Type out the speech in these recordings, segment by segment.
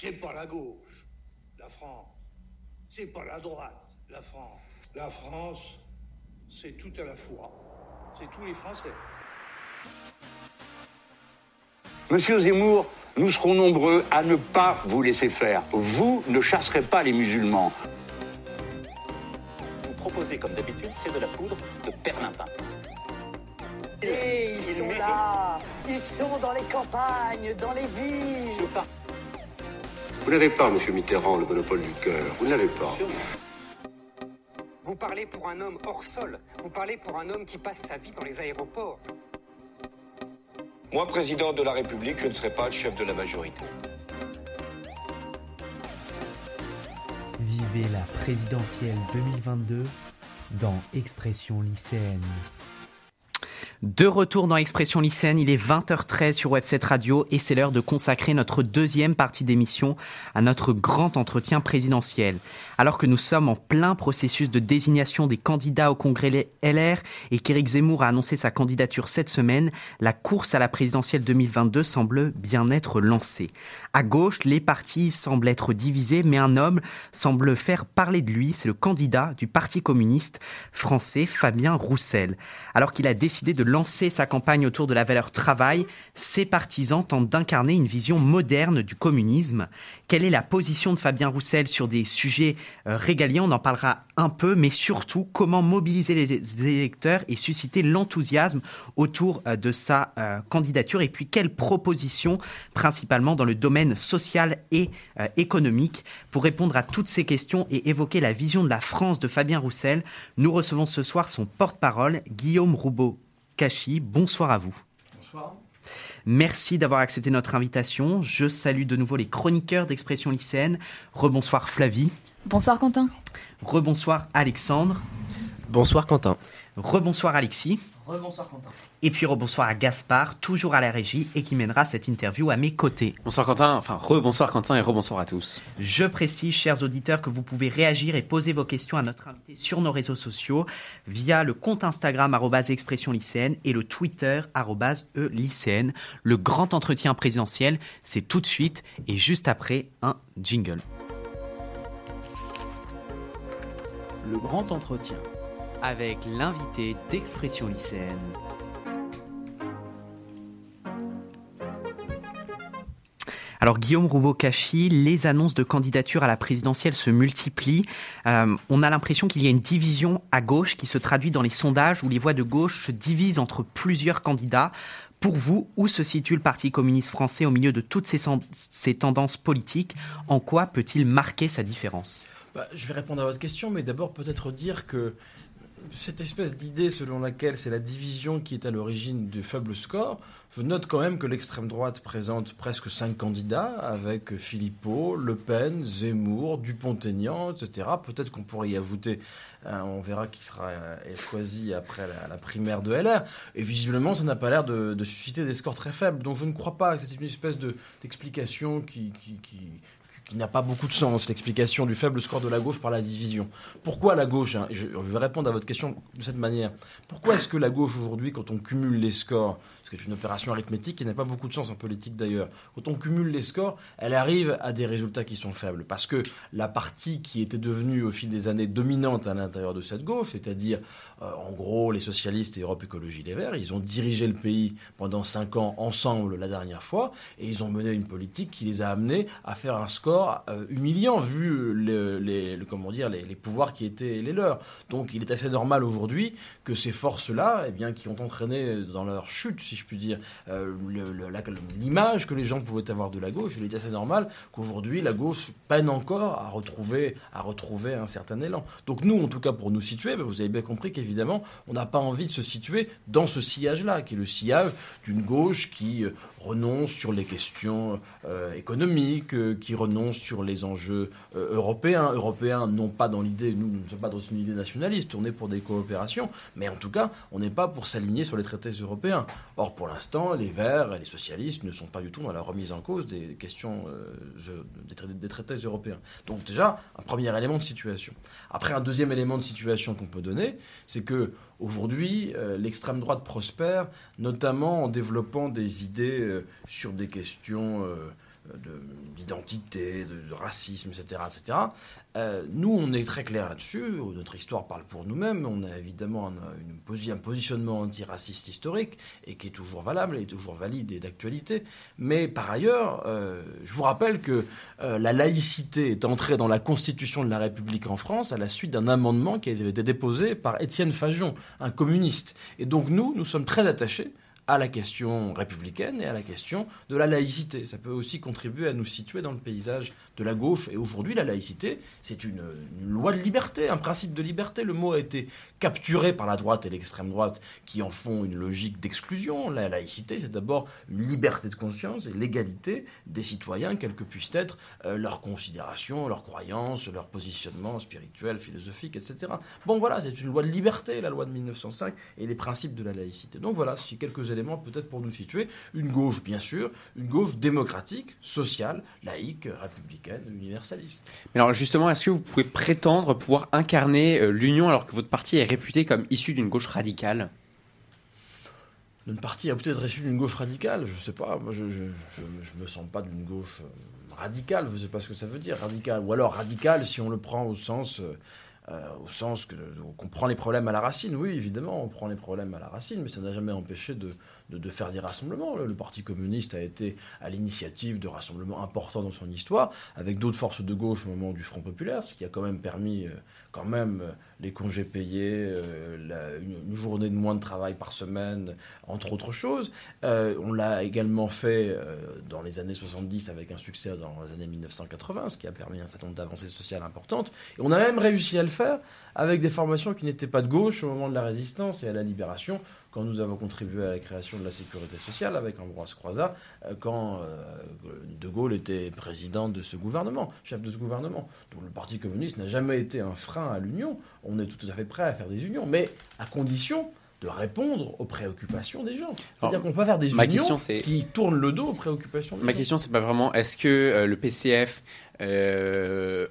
C'est pas la gauche, la France. C'est pas la droite, la France. La France, c'est tout à la fois. C'est tous les Français. Monsieur Zemmour, nous serons nombreux à ne pas vous laisser faire. Vous ne chasserez pas les musulmans. Vous proposez, comme d'habitude, c'est de la poudre de perlimpin. Et ils sont là Ils sont dans les campagnes, dans les villes Vous n'avez pas, monsieur Mitterrand, le monopole du cœur. Vous ne l'avez pas. Vous parlez pour un homme hors sol. Vous parlez pour un homme qui passe sa vie dans les aéroports. Moi, président de la République, je ne serai pas le chef de la majorité. Vivez la présidentielle 2022 dans Expression lycéenne. De retour dans Expression lycéenne, il est 20h13 sur Webset Radio et c'est l'heure de consacrer notre deuxième partie d'émission à notre grand entretien présidentiel. Alors que nous sommes en plein processus de désignation des candidats au congrès LR et qu'Éric Zemmour a annoncé sa candidature cette semaine, la course à la présidentielle 2022 semble bien être lancée. À gauche, les partis semblent être divisés, mais un homme semble faire parler de lui, c'est le candidat du Parti communiste français, Fabien Roussel. Alors qu'il a décidé de lancer sa campagne autour de la valeur travail, ses partisans tentent d'incarner une vision moderne du communisme. Quelle est la position de Fabien Roussel sur des sujets euh, régaliens? On en parlera un peu, mais surtout comment mobiliser les électeurs et susciter l'enthousiasme autour euh, de sa euh, candidature et puis quelles propositions, principalement dans le domaine social et économique? Pour répondre à toutes ces questions et évoquer la vision de la France de Fabien Roussel, nous recevons ce soir son porte-parole, Guillaume Roubaud Cachy. Bonsoir à vous. Bonsoir. Merci d'avoir accepté notre invitation. Je salue de nouveau les chroniqueurs d'expression lycéenne. Rebonsoir Flavie. Bonsoir Quentin. Rebonsoir Alexandre. Bonsoir Quentin. Rebonsoir Alexis. Rebonsoir Quentin. Et puis rebonsoir à Gaspard, toujours à la régie et qui mènera cette interview à mes côtés. Bonsoir Quentin, enfin rebonsoir Quentin et rebonsoir à tous. Je précise, chers auditeurs, que vous pouvez réagir et poser vos questions à notre invité sur nos réseaux sociaux via le compte Instagram expression lycéenne et le Twitter e lycéenne. Le grand entretien présidentiel, c'est tout de suite et juste après un jingle. Le grand entretien. Avec l'invité d'expression lycéenne. Alors Guillaume Roubaud-Cachy, les annonces de candidature à la présidentielle se multiplient. Euh, on a l'impression qu'il y a une division à gauche qui se traduit dans les sondages où les voix de gauche se divisent entre plusieurs candidats. Pour vous, où se situe le Parti communiste français au milieu de toutes ces, ces tendances politiques? En quoi peut-il marquer sa différence? Bah, Je vais répondre à votre question, mais d'abord peut-être dire que cette espèce d'idée selon laquelle c'est la division qui est à l'origine du faible score, je note quand même que l'extrême droite présente presque cinq candidats avec Philippot, Le Pen, Zemmour, Dupont-Aignan, etc. Peut-être qu'on pourrait y ajouter, euh, on verra qui sera euh, choisi après la, primaire de LR. Et visiblement, ça n'a pas l'air de, susciter des scores très faibles. Donc je ne crois pas que c'est une espèce d'explication qui, qui n'a pas beaucoup de sens, l'explication du faible score de la gauche par la division. Pourquoi la gauche hein, je, je, vais répondre à votre question de cette manière. Pourquoi est-ce que la gauche aujourd'hui, quand on cumule les scores, c'est une opération arithmétique qui n'a pas beaucoup de sens en politique d'ailleurs. Quand on cumule les scores, elle arrive à des résultats qui sont faibles? Parce que la partie qui était devenue au fil des années dominante à l'intérieur de cette gauche, c'est-à-dire euh, en gros les socialistes et Europe Écologie Les Verts, ils ont dirigé le pays pendant cinq ans ensemble la dernière fois, et ils ont mené une politique qui les a amenés à faire un score euh, humiliant vu les, comment dire, les, pouvoirs qui étaient les leurs. Donc il est assez normal aujourd'hui que ces forces-là, eh bien, qui ont entraîné dans leur chute, si je puis dire, euh, l'image que les gens pouvaient avoir de la gauche. Il est assez normal qu'aujourd'hui, la gauche peine encore à retrouver, à retrouver un certain élan. Donc nous, en tout cas, pour nous situer, ben, vous avez bien compris qu'évidemment, on n'a pas envie de se situer dans ce sillage-là, qui est le sillage d'une gauche qui euh, renonce sur les questions euh, économiques, euh, qui renonce sur les enjeux européens. Européens, non pas dans l'idée, nous, ne sommes pas dans une idée nationaliste, on est pour des coopérations, mais en tout cas, on n'est pas pour s'aligner sur les traités européens. Or, pour l'instant, les Verts et les socialistes ne sont pas du tout dans la remise en cause des questions des, traités, européens. Donc déjà, un premier élément de situation. Après, un deuxième élément de situation qu'on peut donner, c'est que Aujourd'hui, l'extrême droite prospère, notamment en développant des idées euh, sur des questions euh, d'identité, de, de, racisme, etc. etc. Euh, nous, on est très clair là-dessus. Notre histoire parle pour nous-mêmes. On a évidemment un, positionnement antiraciste historique et qui est toujours valable et toujours valide et d'actualité. Mais par ailleurs, euh, je vous rappelle que euh, la laïcité est entrée dans la Constitution de la République en France à la suite d'un amendement qui avait été déposé par Étienne Fajon, un communiste. Et donc nous, nous sommes très attachés à la question républicaine et à la question de la laïcité. Ça peut aussi contribuer à nous situer dans le paysage de la gauche. Et aujourd'hui, la laïcité, c'est une, loi de liberté, un principe de liberté. Le mot a été capturé par la droite et l'extrême droite qui en font une logique d'exclusion. La laïcité, c'est d'abord une liberté de conscience et l'égalité des citoyens, quelles que puissent être euh, leurs considérations, leurs croyances, leur positionnement spirituel, philosophique, etc. Bon, voilà, c'est une loi de liberté, la loi de 1905, et les principes de la laïcité. Donc voilà, c'est quelques éléments peut-être pour nous situer. Une gauche, bien sûr, une gauche démocratique, sociale, laïque, républicaine universaliste. alors justement, est-ce que vous pouvez prétendre pouvoir incarner euh, l'union alors que votre parti est réputé comme issu d'une gauche radicale? Notre parti a peut-être issu d'une gauche radicale, je ne sais pas. Moi, je ne me sens pas d'une gauche euh, radicale, je ne sais pas ce que ça veut dire, radical. Ou alors radical si on le prend au sens... Euh, au sens qu'on prend les problèmes à la racine. Oui, évidemment, on prend les problèmes à la racine, mais ça n'a jamais empêché de, de, faire des rassemblements. Le, Parti communiste a été à l'initiative de rassemblements importants dans son histoire, avec d'autres forces de gauche au moment du Front populaire, ce qui a quand même permis euh, quand même euh, les congés payés, euh, une, journée de moins de travail par semaine, entre autres choses. on l'a également fait dans les années 70 avec un succès dans les années 1980, ce qui a permis un certain nombre d'avancées sociales importantes. Et on a même réussi à le faire avec des formations qui n'étaient pas de gauche au moment de la résistance et à la libération, quand nous avons contribué à la création de la sécurité sociale avec Ambroise Croizat, euh, quand euh, De Gaulle était président de ce gouvernement, chef de ce gouvernement. Donc le Parti communiste n'a jamais été un frein à l'union. On est tout à fait prêt à faire des unions, mais à condition de répondre aux préoccupations des gens. C'est-à-dire qu'on peut faire des unions qui tournent le dos aux préoccupations des ma gens. Ma question, c'est pas vraiment est-ce que euh, le PCF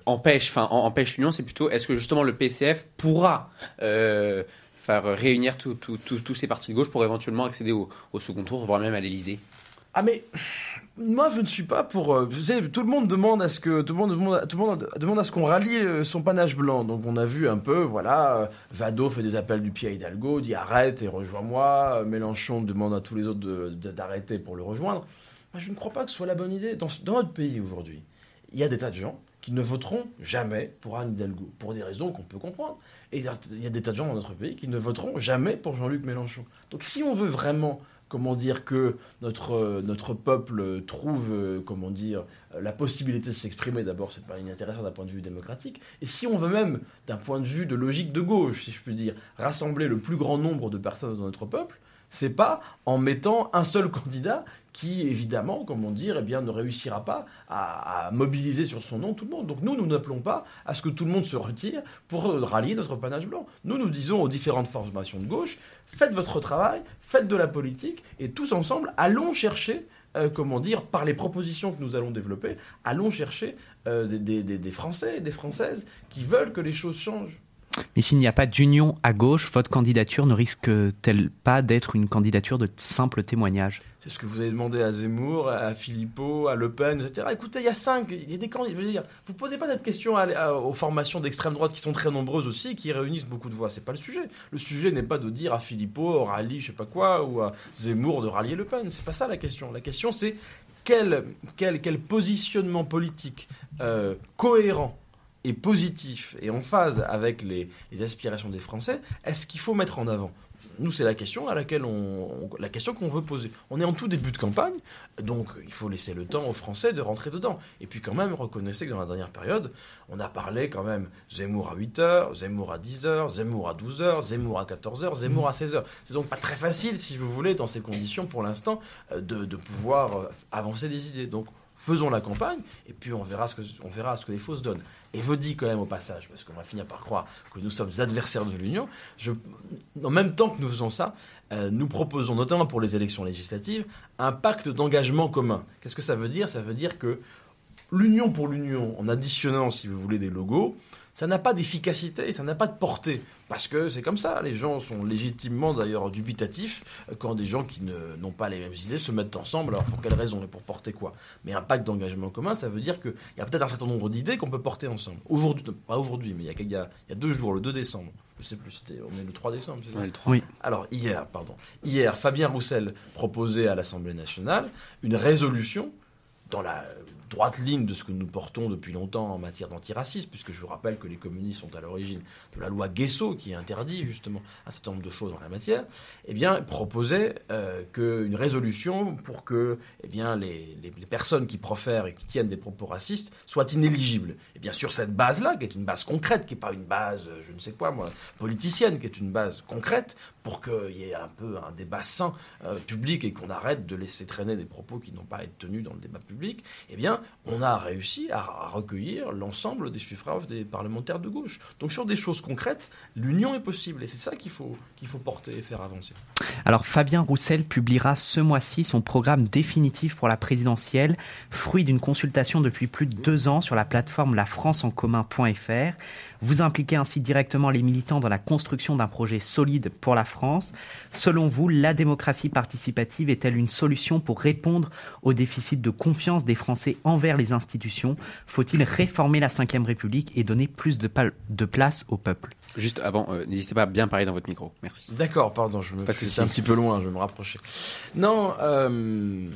empêche, enfin empêche l'union, c'est plutôt est-ce que justement le PCF pourra faire réunir tous ces partis de gauche pour éventuellement accéder au, second tour, voire même à l'Elysée Ah mais moi je ne suis pas pour. Euh, vous savez, tout le monde demande à ce que tout le monde tout le monde demande à ce qu'on rallie euh, son panache blanc. Donc on a vu un peu, voilà, euh, Vado fait des appels du pied à Hidalgo, dit arrête et rejoins-moi. Mélenchon demande à tous les autres d'arrêter pour le rejoindre. Je ne crois pas que ce soit la bonne idée. Dans, dans notre pays aujourd'hui, il y a des tas de gens qui ne voteront jamais pour Anne Hidalgo, pour des raisons qu'on peut comprendre. Et il y a des tas de gens dans notre pays qui ne voteront jamais pour Jean-Luc Mélenchon. Donc si on veut vraiment comment dire que notre notre peuple trouve comment dire la possibilité de s'exprimer d'abord c'est pas inintéressant d'un point de vue démocratique et si on veut même d'un point de vue de logique de gauche si je puis dire rassembler le plus grand nombre de personnes dans notre peuple c'est pas en mettant un seul candidat qui, évidemment, comment dire, eh bien, ne réussira pas à, mobiliser sur son nom tout le monde. Donc nous, nous n'appelons pas à ce que tout le monde se retire pour rallier notre panache blanc. Nous, nous disons aux différentes formations de gauche, faites votre travail, faites de la politique, et tous ensemble, allons chercher euh, comment dire, par les propositions que nous allons développer, allons chercher euh, des, des Français et des Françaises qui veulent que les choses changent. Mais s'il n'y a pas d'union à gauche, votre candidature ne risque-t-elle pas d'être une candidature de simple témoignage? C'est ce que vous avez demandé à Zemmour, à Philippot, à Le Pen, etc. Écoutez, il y a cinq, il y a des candidats. Dire, vous posez pas cette question aux formations d'extrême droite qui sont très nombreuses aussi, qui réunissent beaucoup de voix. C'est pas le sujet. Le sujet n'est pas de dire à Philippot, rallie, je sais pas quoi, ou à Zemmour de rallier Le Pen. C'est pas ça la question. La question, c'est quel, quel, quel positionnement politique euh, cohérent est positif et en phase avec les, aspirations des Français, est-ce qu'il faut mettre en avant? Nous, c'est la question à laquelle on, la question qu'on veut poser. On est en tout début de campagne, donc il faut laisser le temps aux Français de rentrer dedans. Et puis quand même, reconnaissez que dans la dernière période, on a parlé quand même Zemmour à 8h, Zemmour à 10h, Zemmour à 12h, Zemmour à 14h, Zemmour à 16h. C'est donc pas très facile, si vous voulez, dans ces conditions pour l'instant, euh, de, de pouvoir euh, avancer des idées. Donc faisons la campagne, et puis on verra ce que, on verra ce que les choses donnent. Et je dis quand même au passage, parce qu'on va finir par croire que nous sommes adversaires de l'Union, en même temps que nous faisons ça, euh, nous proposons, notamment pour les élections législatives, un pacte d'engagement commun. Qu'est-ce que ça veut dire? Ça veut dire que l'Union pour l'Union, en additionnant, si vous voulez, des logos, ça n'a pas d'efficacité, ça n'a pas de portée. Parce que c'est comme ça, les gens sont légitimement d'ailleurs dubitatifs euh, quand des gens qui ne- n'ont pas les mêmes idées se mettent ensemble. Alors pour quelle raison et pour porter quoi? Mais un pacte d'engagement commun, ça veut dire qu'il y a peut-être un certain nombre d'idées qu'on peut porter ensemble. Aujourd'hui, pas aujourd'hui, mais il y, a, il, y a, il y a deux jours, le 2 décembre. Je sais plus, c'était, on est le 3 décembre, c'est ça? Ouais, le 3. Oui. alors hier, pardon, hier, Fabien Roussel proposait à l'Assemblée nationale une résolution dans la droite ligne de ce que nous portons depuis longtemps en matière d'antiracisme, puisque je vous rappelle que les communistes sont à l'origine de la loi Guesso qui interdit justement un certain nombre de choses en la matière, eh bien, proposait euh, une résolution pour que eh bien, les, les- personnes qui profèrent et qui tiennent des propos racistes soient inéligibles. Et bien sur cette base-là, qui est une base concrète, qui n'est pas une base, je ne sais quoi politicienne, qui est une base concrète, pour qu'il y ait un peu un débat sain euh, public et qu'on arrête de laisser traîner des propos qui n'ont pas à être tenus dans le débat public, eh bien, on a réussi à, recueillir l'ensemble des suffrages des parlementaires de gauche. Donc sur des choses concrètes, l'union est possible et c'est ça qu'il faut, qu'il faut porter et faire avancer. Alors Fabien Roussel publiera ce mois-ci son programme définitif pour la présidentielle, fruit d'une consultation depuis plus de deux ans sur la plateforme lafranceencommun.fr. Vous impliquez ainsi directement les militants dans la construction d'un projet solide pour la France. Selon vous, la démocratie participative est-elle une solution pour répondre au déficit de confiance des Français envers les institutions? Faut-il réformer la Ve République et donner plus de, place au peuple? Juste avant, euh, n'hésitez pas à bien parler dans votre micro. Merci. D'accord, pardon, je me Pas souci. un petit peu loin, je vais me rapprocher. Non, euh,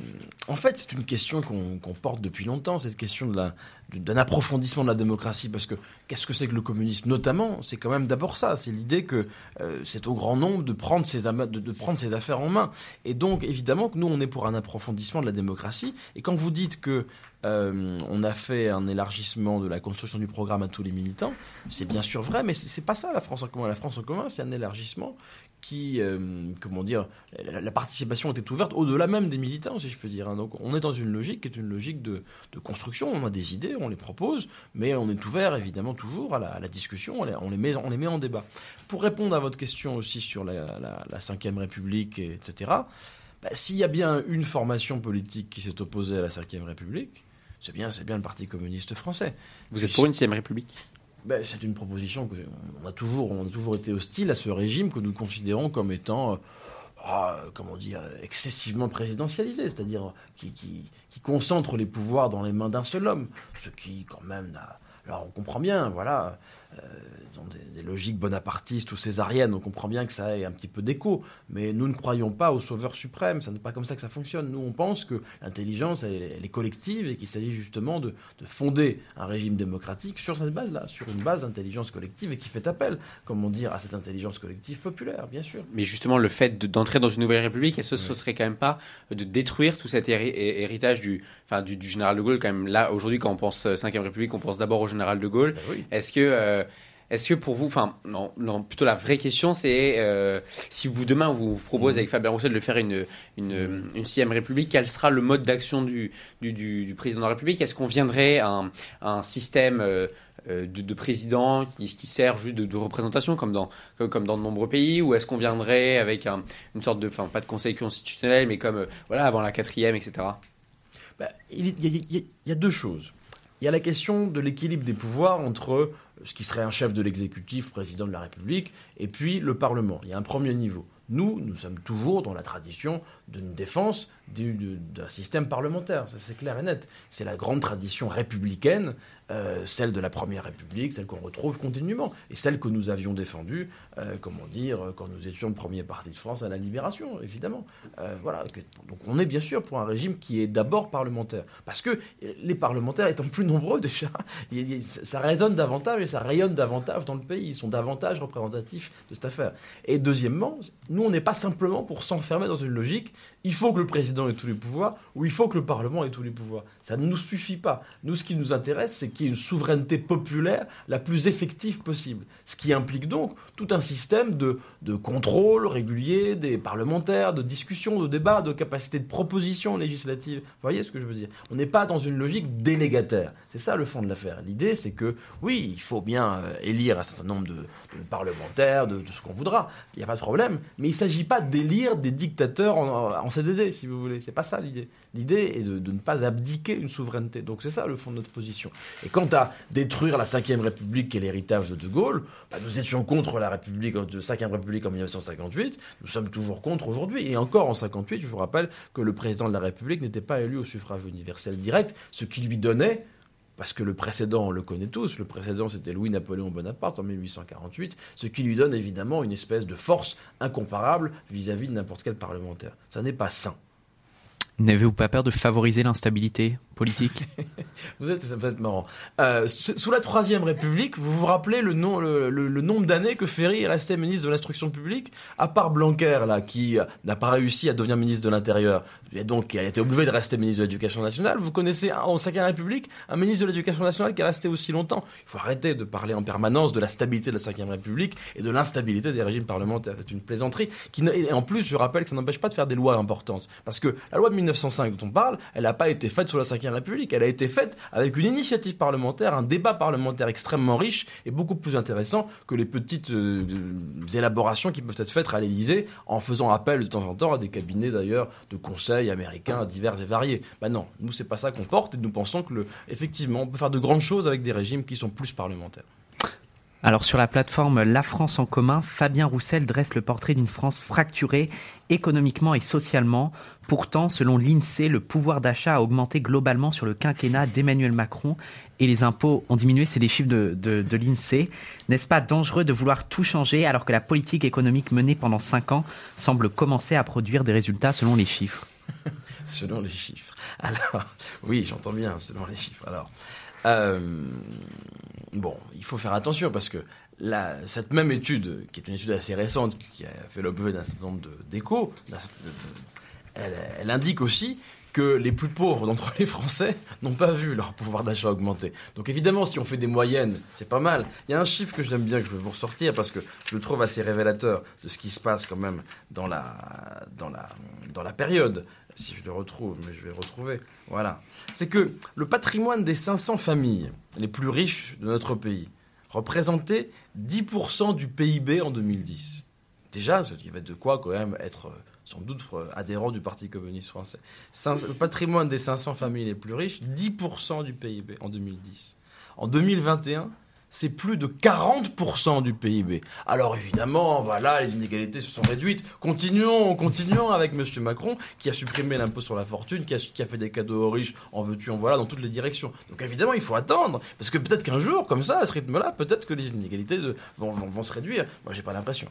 en fait, c'est une question qu'on qu'on porte depuis longtemps, cette question de la- d'un approfondissement de la démocratie, parce que qu'est-ce que c'est que le communisme Notamment, c'est quand même d'abord ça, c'est l'idée que euh, c'est au grand nombre de prendre, ses de, prendre ses affaires en main. Et donc, évidemment, que nous, on est pour un approfondissement de la démocratie. Et quand vous dites que euh, on a fait un élargissement de la construction du programme à tous les militants, c'est bien sûr vrai, mais c'est pas ça la France en commun. La France en commun, c'est un élargissement qui, euh, comment dire, la, la participation était ouverte au-delà même des militants, si je peux dire. hein. Donc on est dans une logique qui est une logique de, de construction. On a des idées, on les propose, mais on est ouvert évidemment toujours à la, à la discussion, on les, on les met, on les met en débat. Pour répondre à votre question aussi sur la, la, la Cinquième République, et etc., bah, s'il y a bien une formation politique qui s'est opposée à la Cinquième République, c'est bien, c'est bien le Parti communiste français. Vous êtes pour une sixième république? Ben, c'est une proposition que on a toujours, on a toujours été hostile à ce régime que nous considérons comme étant, euh, ah, comment dire, excessivement présidentialisé, c'est-à-dire qui, concentre les pouvoirs dans les mains d'un seul homme, ce qui quand même. Alors on comprend bien, voilà, euh, dans des, des logiques bonapartistes ou césariennes, on comprend bien que ça ait un petit peu d'écho, mais nous ne croyons pas au sauveur suprême, ça n'est pas comme ça que ça fonctionne. Nous on pense que l'intelligence elle, est- elle est collective et qu'il s'agit justement de, de fonder un régime démocratique sur cette base-là, sur une base d'intelligence collective et qui fait appel, comment dire, à cette intelligence collective populaire, bien sûr. Mais justement, le fait de- d'entrer dans une nouvelle république, est-ce que ce serait quand même pas de détruire tout cet héri- hé- héritage du, enfin, du, du général de Gaulle quand même Là, aujourd'hui, quand on pense euh, Cinquième République, on pense d'abord au général de Gaulle. oui. Est-ce que, euh, est-ce que pour vous, enfin, non, non, plutôt la vraie question, c'est euh, si vous demain vous, vous proposez avec Fabien Roussel de faire une une, une sixième République, quel sera le mode d'action du, du, du, du président de la République? Est-ce qu'on viendrait à un, à un système euh, euh, de, de président qui, qui sert juste de, de représentation comme dans comme, comme dans de nombreux pays? Ou est-ce qu'on viendrait avec un- une sorte de enfin pas de conseil constitutionnel mais comme euh, voilà avant la quatrième etc il y a- il y a deux choses. Il y a la question de l'équilibre des pouvoirs entre ce qui serait un chef de l'exécutif, président de la République, et puis le Parlement. Il y a un premier niveau. Nous, nous sommes toujours dans la tradition d'une défense du- du- d'un système parlementaire, c'est clair et net. C'est la grande tradition républicaine, euh, celle de la Première République, celle qu'on retrouve continuellement, et celle que nous avions défendue, euh, comment dire, quand nous étions le premier parti de France à la Libération, évidemment. Euh, voilà. Donc on est bien sûr pour un régime qui est d'abord parlementaire, parce que les parlementaires étant plus nombreux déjà, ça résonne davantage et ça rayonne davantage dans le pays. Ils sont davantage représentatifs de cette affaire. Et deuxièmement, nous, on n'est pas simplement pour s'enfermer dans une logique il faut que le président ait tous les pouvoirs ou il faut que le Parlement ait tous les pouvoirs. Ça ne nous suffit pas. Nous, ce qui nous intéresse, c'est qu'il une souveraineté populaire la plus effective possible. Ce qui implique donc tout un système de, de contrôle régulier des parlementaires, de discussion, de débat, de capacité de proposition législative. Vous voyez ce que je veux dire? On n'est pas dans une logique délégataire. C'est ça le fond de l'affaire. L'idée, c'est que oui, il faut bien euh, élire un certain nombre de, parlementaires, de, ce qu'on voudra. Il n'y a pas de problème. Mais il ne s'agit pas d'élire des dictateurs en, CDD, si vous voulez. C'est pas ça l'idée. L'idée est de, de ne pas abdiquer une souveraineté. Donc c'est ça le fond de notre position. Et quant à détruire la Ve République, qui est l'héritage de De Gaulle, bah, nous étions contre la République, de République en 1958. Nous sommes toujours contre aujourd'hui. Et encore en 58, je vous rappelle que le président de la République n'était pas élu au suffrage universel direct, ce qui lui donnait parce que le précédent, on le connaît tous, le précédent c'était Louis-Napoléon Bonaparte en 1848, ce qui lui donne évidemment une espèce de force incomparable vis-à-vis de n'importe quel parlementaire. Ça n'est pas sain. N'avez-vous pas peur de favoriser l'instabilité? Politique vous, êtes, marrant. Euh, sous la Troisième République, vous vous rappelez le, nom, le, le, nombre d'années que Ferry est resté ministre de l'Instruction publique À part Blanquer, là, qui euh, n'a pas réussi à devenir ministre de l'Intérieur, et donc qui a été obligé de rester ministre de l'Éducation nationale, vous connaissez en Cinquième République un ministre de l'Éducation nationale qui est resté aussi longtemps. Il faut arrêter de parler en permanence de la stabilité de la Cinquième République et de l'instabilité des régimes parlementaires. C'est une plaisanterie. Et en plus, je rappelle que ça n'empêche pas de faire des lois importantes. Parce que la loi de 1905 dont on parle, elle n'a pas été faite sous la Cinquième République. Elle a été faite avec une initiative parlementaire, un débat parlementaire extrêmement riche et beaucoup plus intéressant que les petites euh, élaborations qui peuvent être faites à l'Élysée en faisant appel de temps en temps à des cabinets d'ailleurs de conseils américains divers et variés. Ben non, nous c'est pas ça qu'on porte et nous pensons que le, effectivement on peut faire de grandes choses avec des régimes qui sont plus parlementaires. Alors sur la plateforme La France en commun, Fabien Roussel dresse le portrait d'une France fracturée économiquement et socialement. Pourtant, selon l'INSEE, le pouvoir d'achat a augmenté globalement sur le quinquennat d'Emmanuel Macron et les impôts ont diminué. C'est des chiffres de, de, l'INSEE. N'est-ce pas dangereux de vouloir tout changer alors que la politique économique menée pendant cinq ans semble commencer à produire des résultats selon les chiffres? Selon les chiffres. Alors, oui, j'entends bien, selon les chiffres. Alors, euh, bon, il faut faire attention parce que cette même étude, qui est une étude assez récente, qui a fait l'objet d'un certain nombre d'échos, elle, elle indique aussi que les plus pauvres d'entre les Français n'ont pas vu leur pouvoir d'achat augmenter. Donc évidemment, si on fait des moyennes, c'est pas mal. Il y a un chiffre que j'aime bien, que je vais vous ressortir, parce que je le trouve assez révélateur de ce qui se passe quand même dans la, dans la, dans la période si je le retrouve, mais je vais le retrouver. Voilà. C'est que le patrimoine des 500 familles les plus riches de notre pays représentait 10% du PIB en 2010. Déjà, il y avait de quoi quand même être euh, sans doute euh, adhérent du Parti communiste français. Le patrimoine des 500 familles les plus riches, 10% du PIB en 2010. En 2021, c'est plus de 40% du PIB. Alors évidemment, voilà, les inégalités se sont réduites. Continuons, continuons avec M. Macron, qui a supprimé l'impôt sur la fortune, qui a, fait des cadeaux aux riches, en veux-tu, en voilà, dans toutes les directions. Donc évidemment, il faut attendre, parce que peut-être qu'un jour, comme ça, à ce rythme-là, peut-être que les inégalités vont, vont, vont se réduire. Moi, j'ai pas l'impression.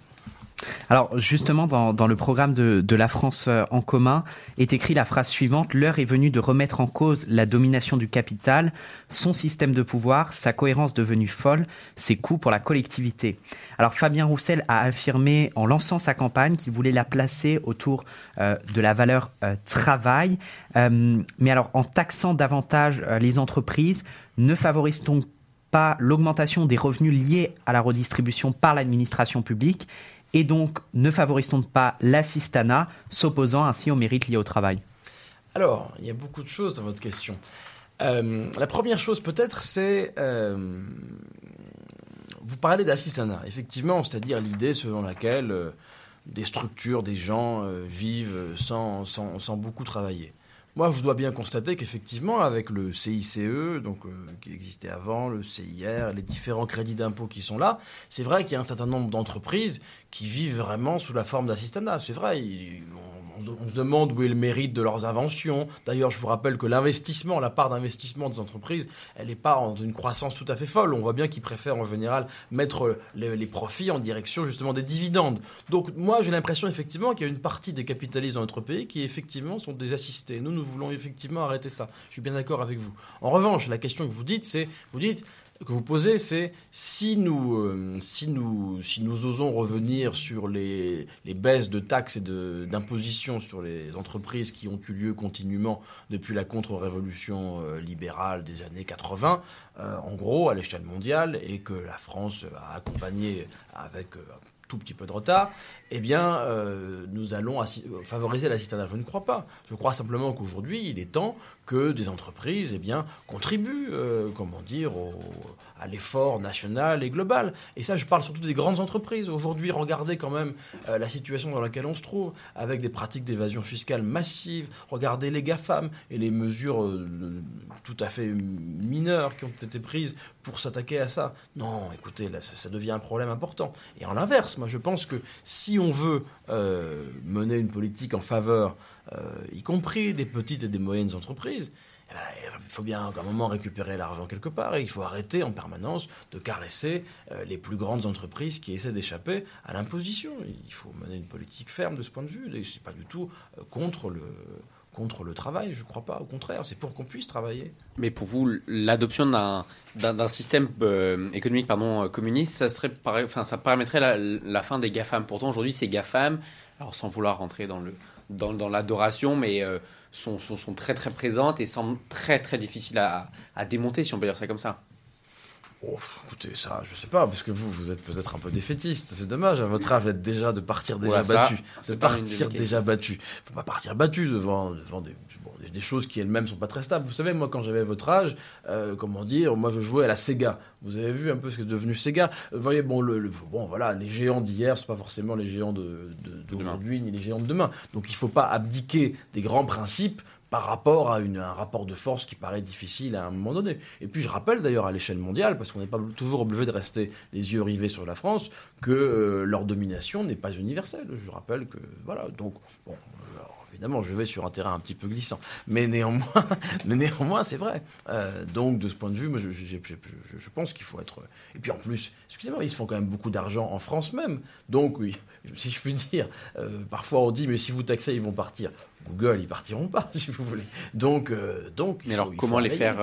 Alors justement, dans, le programme de, la France euh, en commun est écrit la phrase suivante L'heure est venue de remettre en cause la domination du capital, son système de pouvoir, sa cohérence devenue folle, ses coûts pour la collectivité. Alors Fabien Roussel a affirmé en lançant sa campagne qu'il voulait la placer autour euh, de la valeur euh, travail. mais alors en taxant davantage les entreprises, ne favorise-t-on pas l'augmentation des revenus liés à la redistribution par l'administration publique et donc ne favorise-t-on pas l'assistanat, s'opposant ainsi au mérite lié au travail Alors, il y a beaucoup de choses dans votre question. Euh, la première chose peut-être, c'est... Euh, vous parlez d'assistanat, effectivement, c'est-à-dire l'idée selon laquelle euh, des structures, des gens vivent sans, sans, sans, beaucoup travailler. Moi, je dois bien constater qu'effectivement, avec le CICE, donc qui existait avant, le CIR, les différents crédits d'impôt qui sont là, c'est vrai qu'il y a un certain nombre d'entreprises qui vivent vraiment sous la forme d'assistanat. C'est vrai, on, se demande où est le mérite de leurs inventions. D'ailleurs, je vous rappelle que l'investissement, la part d'investissement des entreprises, elle n'est pas en une croissance tout à fait folle. On voit bien qu'ils préfèrent en général mettre les, profits en direction justement des dividendes. Donc moi, j'ai l'impression effectivement qu'il y a une partie des capitalistes dans notre pays qui effectivement sont des assistés. Nous, nous voulons effectivement arrêter ça. Je suis bien d'accord avec vous. En revanche, la question que vous dites, c'est, vous dites, que vous posez, c'est si nous, euh, si, nous, si nous osons revenir sur les, baisses de taxes et d'impositions sur les entreprises qui ont eu lieu continuellement depuis la contre-révolution euh, libérale des années 80, euh, en gros, à l'échelle mondiale, et que la France a accompagné avec tout petit peu de retard, eh bien, euh, nous allons assi- favoriser l'assistanat. Je ne crois pas. Je crois simplement qu'aujourd'hui, il est temps que des entreprises, eh bien, contribuent, euh, comment dire, au- à l'effort national et global. Et ça, je parle surtout des grandes entreprises. Aujourd'hui, regardez quand même euh, la situation dans laquelle on se trouve, avec des pratiques d'évasion fiscale massives. Regardez les GAFAM et les mesures euh, tout à fait mineures qui ont été prises pour s'attaquer à ça. Non, écoutez, ça, ça devient un problème important. Et en l'inverse, moi, je pense que si on veut euh, mener une politique en faveur, euh, y compris des petites et des moyennes entreprises, eh ben, il faut bien à un moment récupérer l'argent quelque part et il faut arrêter en permanence de caresser euh, les plus grandes entreprises qui essaient d'échapper à l'imposition. Il faut mener une politique ferme de ce point de vue. Et c'est pas du tout contre le contre le travail, je crois pas. Au contraire, c'est pour qu'on puisse travailler. Mais pour vous, l'adoption d'un système euh, économique pardon, euh, communiste, ça, serait, enfin, ça permettrait la, fin des GAFAM. Pourtant, aujourd'hui, ces GAFAM, alors sans vouloir rentrer dans, dans l'adoration, mais euh, sont, sont, sont très très présentes et semblent très très difficiles à, à démonter, si on peut dire ça comme ça. Oh, écoutez, ça, je sais pas, parce que vous, vous êtes peut-être un peu défaitiste. C'est dommage, à votre âge, d'être déjà, de partir déjà ça, battu. c'est De de partir déjà battu. Faut pas partir battu devant, devant des, bon, des, des choses qui elles-mêmes sont pas très stables. Vous savez, moi, quand j'avais votre âge, euh, comment dire, moi, je jouais à la Sega. Vous avez vu un peu ce qui est devenu Sega. Vous voyez, bon, le, le- bon, voilà, les géants d'hier, c'est pas forcément les géants de- de- d'aujourd'hui, ni les géants de demain. Donc, il faut pas abdiquer des grands principes par rapport à un rapport de force qui paraît difficile à un moment donné. Et puis je rappelle d'ailleurs à l'échelle mondiale, parce qu'on n'est pas toujours obligé de rester les yeux rivés sur la France, que euh, leur domination n'est pas universelle. Je rappelle que voilà, donc évidemment je vais sur un terrain un petit peu glissant, mais néanmoins, mais néanmoins c'est vrai. Euh, donc de ce point de vue, moi je, je- je- je- pense qu'il faut être. Et puis en plus, excusez-moi, ils se font quand même beaucoup d'argent en France même. Donc oui, si je puis dire, euh, parfois on dit mais si vous taxez ils vont partir. Google ils partiront pas si vous voulez. Donc euh, donc. Mais alors, comment les faire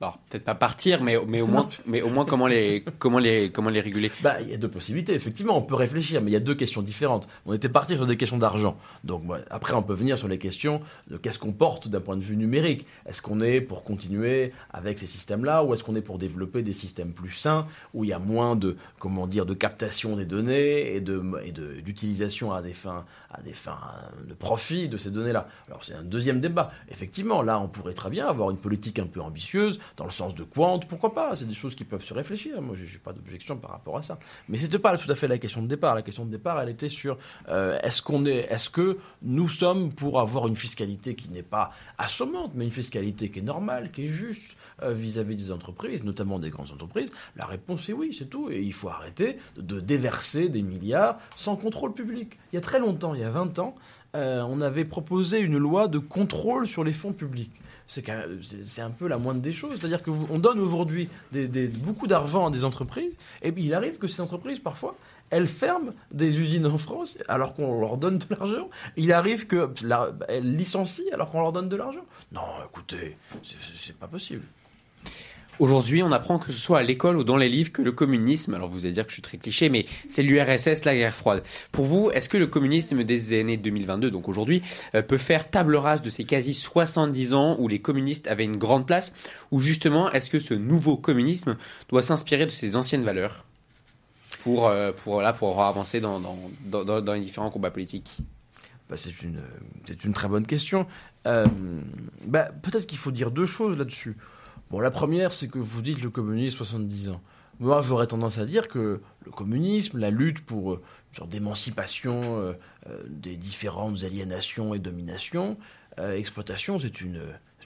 peut-être pas partir, mais, mais, au moins, mais au moins comment les, comment les, comment les réguler Bah, il y a deux possibilités. Effectivement, on peut réfléchir, mais il y a deux questions différentes. On était parti sur des questions d'argent. Donc, après, on peut venir sur les questions de qu'est-ce qu'on porte d'un point de vue numérique. Est-ce qu'on est pour continuer avec ces systèmes-là, ou est-ce qu'on est pour développer des systèmes plus sains, où il y a moins de, comment dire, de captation des données et de, et de- d'utilisation à des fins, à des fins de profit de ces données-là? Alors, c'est un deuxième débat. Effectivement, là, on pourrait très bien avoir une politique un peu ambitieuse, dans le sens de Quant, pourquoi pas C'est des choses qui peuvent se réfléchir. Moi, j'ai pas d'objection par rapport à ça. Mais c'était pas tout à fait la question de départ. La question de départ, elle était sur euh, est-ce qu'on est, est-ce que nous sommes pour avoir une fiscalité qui n'est pas assommante, mais une fiscalité qui est normale, qui est juste euh, vis-à-vis des entreprises, notamment des grandes entreprises? La réponse est oui, c'est tout. Et il faut arrêter de déverser des milliards sans contrôle public. Il y a très longtemps, il y a 20 ans, euh, on avait proposé une loi de contrôle sur les fonds publics. C'est un peu la moindre des choses. C'est-à-dire qu'on donne aujourd'hui beaucoup d'argent à des entreprises, et il arrive que ces entreprises, parfois, elles ferment des usines en France alors qu'on leur donne de l'argent. Il arrive que la- elles licencient alors qu'on leur donne de l'argent. Non, écoutez, c'est pas possible. Aujourd'hui, on apprend que ce soit à l'école ou dans les livres que le communisme, alors vous allez dire que je suis très cliché, mais c'est l'URSS, la guerre froide. Pour vous, est-ce que le communisme des années 2022, donc aujourd'hui, euh, peut faire table rase de ces quasi 70 ans où les communistes avaient une grande place, ou justement, est-ce que ce nouveau communisme doit s'inspirer de ces anciennes valeurs pour, euh, pour, là, pour avancer dans, dans, dans- dans- les différents combats politiques? Bah, c'est une, c'est une très bonne question. Euh, bah, peut-être qu'il faut dire deux choses là-dessus. Bon, la première, c'est que vous dites le communisme 70 ans. Moi, j'aurais tendance à dire que le communisme, la lutte pour euh, une sorte d'émancipation euh, euh, des différentes aliénations et dominations, exploitation, c'est une,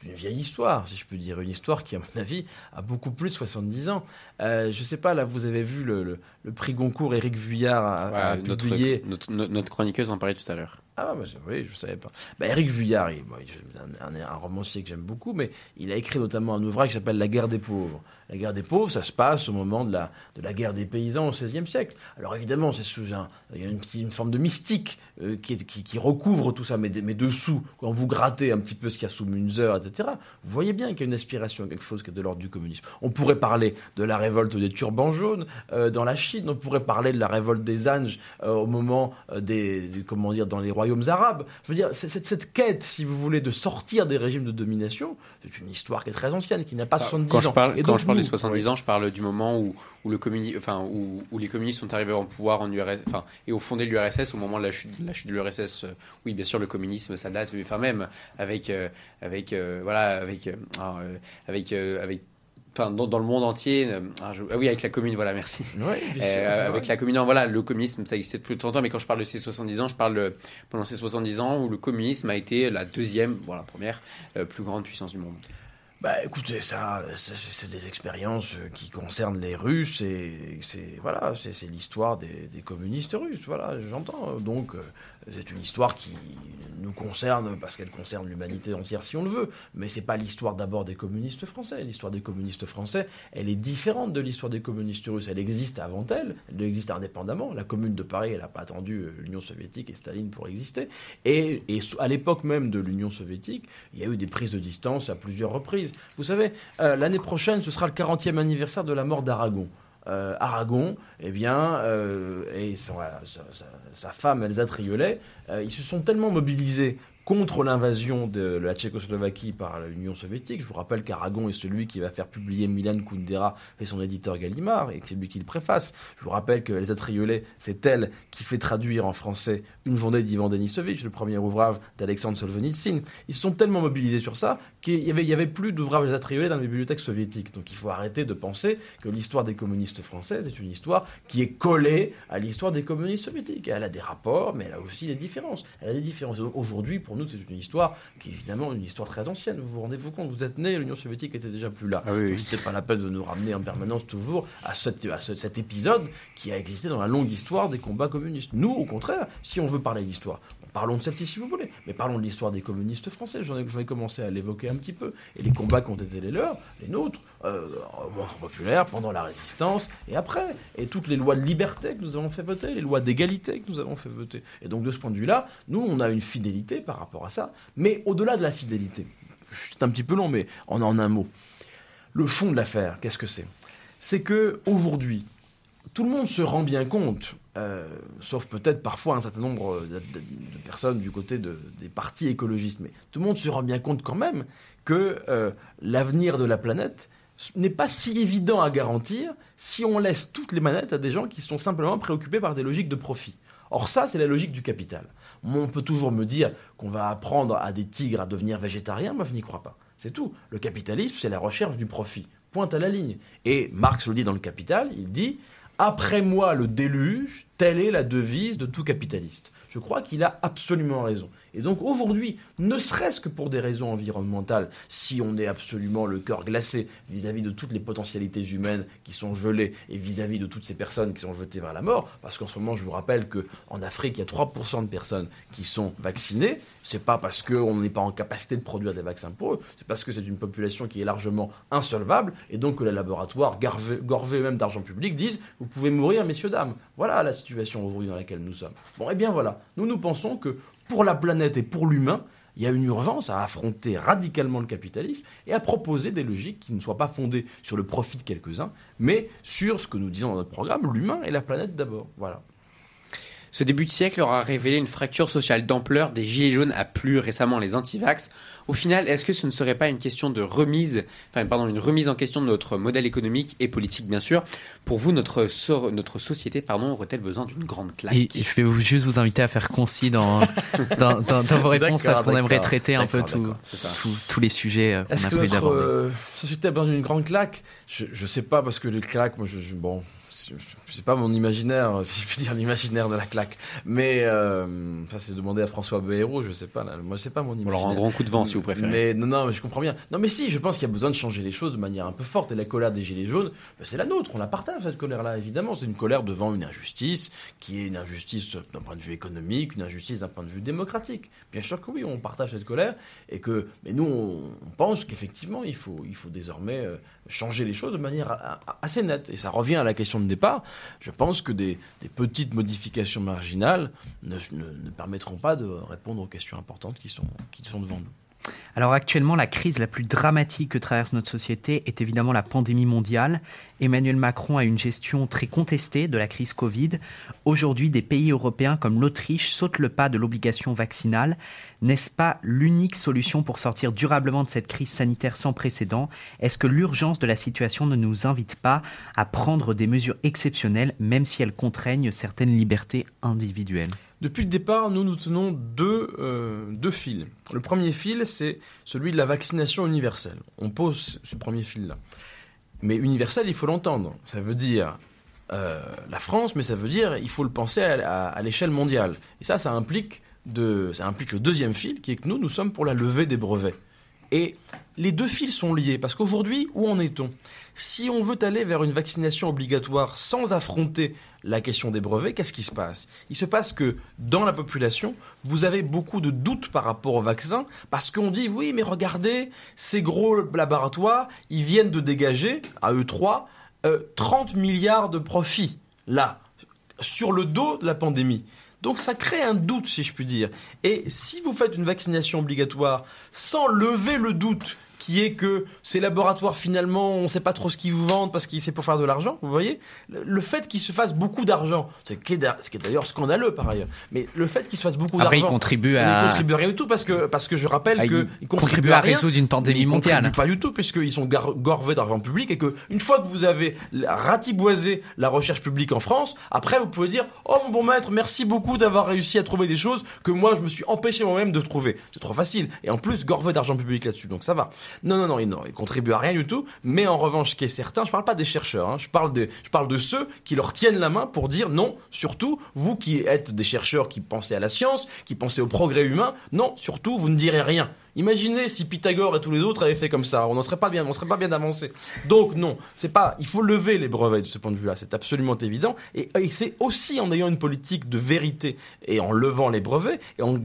vieille histoire, si je peux dire. Une histoire qui, à mon avis, a beaucoup plus de 70 ans. Je sais pas, là, vous avez vu le- le prix Goncourt, Éric Vuillard a, Ouais, notre, publié... notre, notre- notre chroniqueuse en parlait tout à l'heure. Ah, bah, oui, je savais pas. Bah, Éric Vuillard, il- bon, il- un, un- un romancier que j'aime beaucoup, mais il a écrit notamment un ouvrage qui s'appelle La guerre des pauvres. La guerre des pauvres, ça se passe au moment de la, de la guerre des paysans au XVIe siècle. Alors évidemment, c'est sous un, il y a une, forme de mystique euh, qui, est- qui, qui recouvre tout ça, mais, mais dessous, quand vous grattez un petit peu ce qu'il y a sous Münzer, etc., vous voyez bien qu'il y a une aspiration à quelque chose qui est de l'ordre du communisme. On pourrait parler de la révolte des turbans jaunes euh, dans la Chine, on pourrait parler de la révolte des Anges euh, au moment euh, des, des- comment dire, dans les royaumes arabes. Je veux dire, c'est- cette, cette quête, si vous voulez, de sortir des régimes de domination, c'est une histoire qui est très ancienne, qui n'a pas 70 Quand je ans. parle, Et quand je parle nous- des 70 ans, je parle du moment où, où, le communi- enfin, où, où les communistes sont arrivés au pouvoir en URSS, enfin, et ont fondé l'URSS au moment de la chute, de la chute de l'URSS. euh, oui, bien sûr, le communisme, ça date, mais enfin même avec, euh, avec, euh, voilà, avec, euh, euh, avec Enfin, dans, dans le monde entier, euh, ah, je- ah oui, avec la commune, voilà, merci. Ouais, sûr, Euh, avec la commune, non, voilà, le communisme, ça existait depuis 30 ans, mais quand je parle de ces 70 ans, je parle de- pendant ces 70 ans où le communisme a été la deuxième, voilà, la première euh, plus grande puissance du monde. Bah écoutez, ça, c'est des expériences euh, qui concernent les Russes et c'est voilà, c'est l'histoire des, des communistes russes. Voilà, j'entends. Donc euh, c'est une histoire qui nous concerne parce qu'elle concerne l'humanité entière si on le veut. Mais c'est pas l'histoire d'abord des communistes français. L'histoire des communistes français, elle est différente de l'histoire des communistes russes. Elle existe avant elle, elle existe indépendamment. La Commune de Paris, elle n'a pas attendu euh, l'Union soviétique et Staline pour exister. Et, à l'époque même de l'Union soviétique, il y a eu des prises de distance à plusieurs reprises. Vous savez, euh, l'année prochaine, ce sera le 40e anniversaire de la mort d'Aragon. Euh, Aragon, eh bien, et sa- sa femme Elsa Triolet, euh, ils se sont tellement mobilisés contre l'invasion de la Tchécoslovaquie par l'Union soviétique. Je vous rappelle qu'Aragon est celui qui va faire publier Milan Kundera et son éditeur Gallimard, et c'est lui qui le préface. Je vous rappelle que Elsa Triolet, c'est elle qui fait traduire en français Une journée d'Ivan Denisovitch, le premier ouvrage d'Alexandre Solzhenitsyn. Ils sont tellement mobilisés sur ça qu'il y avait, il y avait plus d'ouvrages Triolet dans les bibliothèques soviétiques. Donc il faut arrêter de penser que l'histoire des communistes françaises est une histoire qui est collée à l'histoire des communistes soviétiques. Elle a des rapports, mais elle a aussi des différences. Elle a des différences. Aujourd'hui, pour nous, c'est une histoire qui est évidemment une histoire très ancienne. Vous vous rendez-vous compte Vous êtes né, l'Union soviétique était déjà plus là. Ah oui, c'était pas la peine de nous ramener en permanence toujours à, à ce- cet épisode qui a existé dans la longue histoire des combats communistes. Nous, au contraire, si on veut parler d'histoire, parlons de celle-ci si vous voulez, mais parlons de l'histoire des communistes français. J'en ai, je vais commencer à l'évoquer un petit peu. Et les combats qui ont été les leurs, les nôtres, euh, au mouvement populaire, pendant la résistance et après. Et toutes les lois de liberté que nous avons fait voter, les lois d'égalité que nous avons fait voter. Et donc, de ce point de vue-là, nous, on a une fidélité par rapport à ça. Mais au-delà de la fidélité, c'est un petit peu long, mais en, en un mot. Le fond de l'affaire, qu'est-ce que c'est? C'est que aujourd'hui, tout le monde se rend bien compte, euh, sauf peut-être parfois un certain nombre de, personnes du côté de- des partis écologistes, mais tout le monde se rend bien compte quand même que euh, l'avenir de la planète n'est pas si évident à garantir si on laisse toutes les manettes à des gens qui sont simplement préoccupés par des logiques de profit. Or ça, c'est la logique du capital. On peut toujours me dire qu'on va apprendre à des tigres à devenir végétariens, moi je n'y crois pas. C'est tout. Le capitalisme, c'est la recherche du profit. Pointe à la ligne. Et Marx le dit dans le Capital, il dit Après moi le déluge, telle est la devise de tout capitaliste. Je crois qu'il a absolument raison. Et donc aujourd'hui, ne serait-ce que pour des raisons environnementales, si on est absolument le cœur glacé vis-à-vis de toutes les potentialités humaines qui sont gelées et vis-à-vis de toutes ces personnes qui sont jetées vers la mort, parce qu'en ce moment, je vous rappelle qu'en Afrique, il y a 3% de personnes qui sont vaccinées, c'est pas parce qu'on n'est pas en capacité de produire des vaccins pour eux, c'est parce que c'est une population qui est largement insolvable, et donc que les laboratoires, gorvés eux-mêmes d'argent public, disent Vous pouvez mourir, messieurs, dames. Voilà la situation aujourd'hui dans laquelle nous sommes. Bon, et bien voilà, nous nous pensons que pour la planète et pour l'humain, il y a une urgence à affronter radicalement le capitalisme et à proposer des logiques qui ne soient pas fondées sur le profit de quelques-uns, mais sur ce que nous disons dans notre programme, l'humain et la planète d'abord. Voilà. Ce début de siècle aura révélé une fracture sociale d'ampleur des gilets jaunes à plus récemment les antivax. Au final, est-ce que ce ne serait pas une question de remise, enfin, pardon, une remise en question de notre modèle économique et politique, bien sûr? Pour vous, notre, so- notre société, pardon, aurait-elle besoin d'une grande claque? Et je vais vous- juste vous inviter à faire concis dans, dans, dans- dans vos réponses parce qu'on aimerait traiter un peu tout- tous les sujets euh, Est-ce que notre euh, société a besoin d'une grande claque? Je, je sais pas, parce que les claques, moi, je, je- bon, sais pas mon imaginaire, si je puis dire l'imaginaire de la claque. Mais euh, ça, c'est demander à François Bayrou, je sais pas. Là, moi, je sais pas mon imaginaire. alors, un grand coup de vent, si vous préférez. Mais non, non, mais je comprends bien. Non, mais si, je pense qu'il y a besoin de changer les choses de manière un peu forte. Et la colère des Gilets jaunes, ben, c'est la nôtre. On la partage, cette colère-là, évidemment. C'est une colère devant une injustice, qui est une injustice d'un point de vue économique, une injustice d'un point de vue démocratique. Bien sûr que oui, on partage cette colère. Et que, mais nous, on, on pense qu'effectivement, il faut, il faut désormais euh, changer les choses de manière assez nette. Et ça revient à la question de départ. Je pense que des, petites modifications marginales ne, ne- ne permettront pas de répondre aux questions importantes qui sont, qui sont devant nous. Alors actuellement, la crise la plus dramatique que traverse notre société est évidemment la pandémie mondiale. Emmanuel Macron a une gestion très contestée de la crise Covid. Aujourd'hui, des pays européens comme l'Autriche sautent le pas de l'obligation vaccinale. N'est-ce pas l'unique solution pour sortir durablement de cette crise sanitaire sans précédent? Est-ce que l'urgence de la situation ne nous invite pas à prendre des mesures exceptionnelles, même si elles contraignent certaines libertés individuelles? Depuis le départ, nous nous tenons deux, euh, deux fils. Le premier fil, c'est celui de la vaccination universelle. On pose ce premier fil-là. Mais universel, il faut l'entendre. Ça veut dire euh, la France, mais ça veut dire il faut le penser à, à l'échelle mondiale. Et ça, ça implique, de, ça implique le deuxième fil, qui est que nous, nous sommes pour la levée des brevets. Et les deux fils sont liés, parce qu'aujourd'hui, où en est-on? Si on veut aller vers une vaccination obligatoire sans affronter la question des brevets, qu'est-ce qui se passe? Il se passe que dans la population, vous avez beaucoup de doutes par rapport au vaccin, parce qu'on dit, oui, mais regardez, ces gros laboratoires, ils viennent de dégager, à eux trois, 30 milliards de profits, là, sur le dos de la pandémie. Donc ça crée un doute, si je puis dire. Et si vous faites une vaccination obligatoire sans lever le doute qui est que ces laboratoires finalement on ne sait pas trop ce qu'ils vous vendent parce qu'ils c'est pour faire de l'argent, vous voyez Le fait qu'ils se fassent beaucoup d'argent, ce qui est d'ailleurs scandaleux par ailleurs, mais le fait qu'ils se fassent beaucoup d'argent, ils contribuent à ils contribuent à rien du tout parce que parce que je rappelle Ah, que ils contribuent à résoudre une pandémie ils mondiale. contribuent pas du tout puisqu'ils sont gorvés d'argent public et que une fois que vous avez ratiboisé la recherche publique en France, après vous pouvez dire oh mon bon maître merci beaucoup d'avoir réussi à trouver des choses que moi je me suis empêché moi-même de trouver. C'est trop facile et en plus gorvé d'argent public là-dessus donc ça va. Non non non ils, ils contribuent à rien du tout. Mais en revanche ce qui est certain, je parle pas des chercheurs, hein, je parle de je parle de ceux qui leur tiennent la main pour dire non surtout vous qui êtes des chercheurs qui pensez à la science, qui pensez au progrès humain, non surtout vous ne direz rien. Imaginez si Pythagore et tous les autres avaient fait comme ça, on n'en serait pas bien, on serait pas bien avancé. Donc non, c'est pas, il faut lever les brevets de ce point de vue-là, c'est absolument évident. Et, et c'est aussi en ayant une politique de vérité et en levant les brevets et en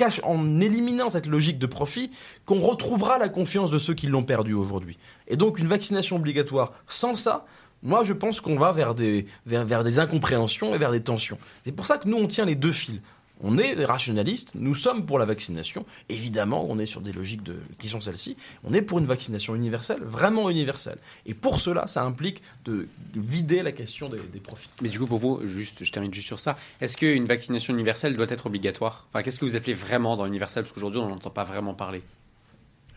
cache, en éliminant cette logique de profit, qu'on retrouvera la confiance de ceux qui l'ont perdue aujourd'hui. Et donc une vaccination obligatoire sans ça, moi je pense qu'on va vers des, vers, vers des incompréhensions et vers des tensions. C'est pour ça que nous on tient les deux fils. On est des rationalistes, nous sommes pour la vaccination. Évidemment, on est sur des logiques de, qui sont celles-ci. On est pour une vaccination universelle, vraiment universelle. Et pour cela, ça implique de vider la question des, des profits. Mais du coup, pour vous, juste, je termine juste sur ça. Est-ce qu'une vaccination universelle doit être obligatoire? Enfin, qu'est-ce que vous appelez vraiment dans universel Parce qu'aujourd'hui, on n'entend pas vraiment parler.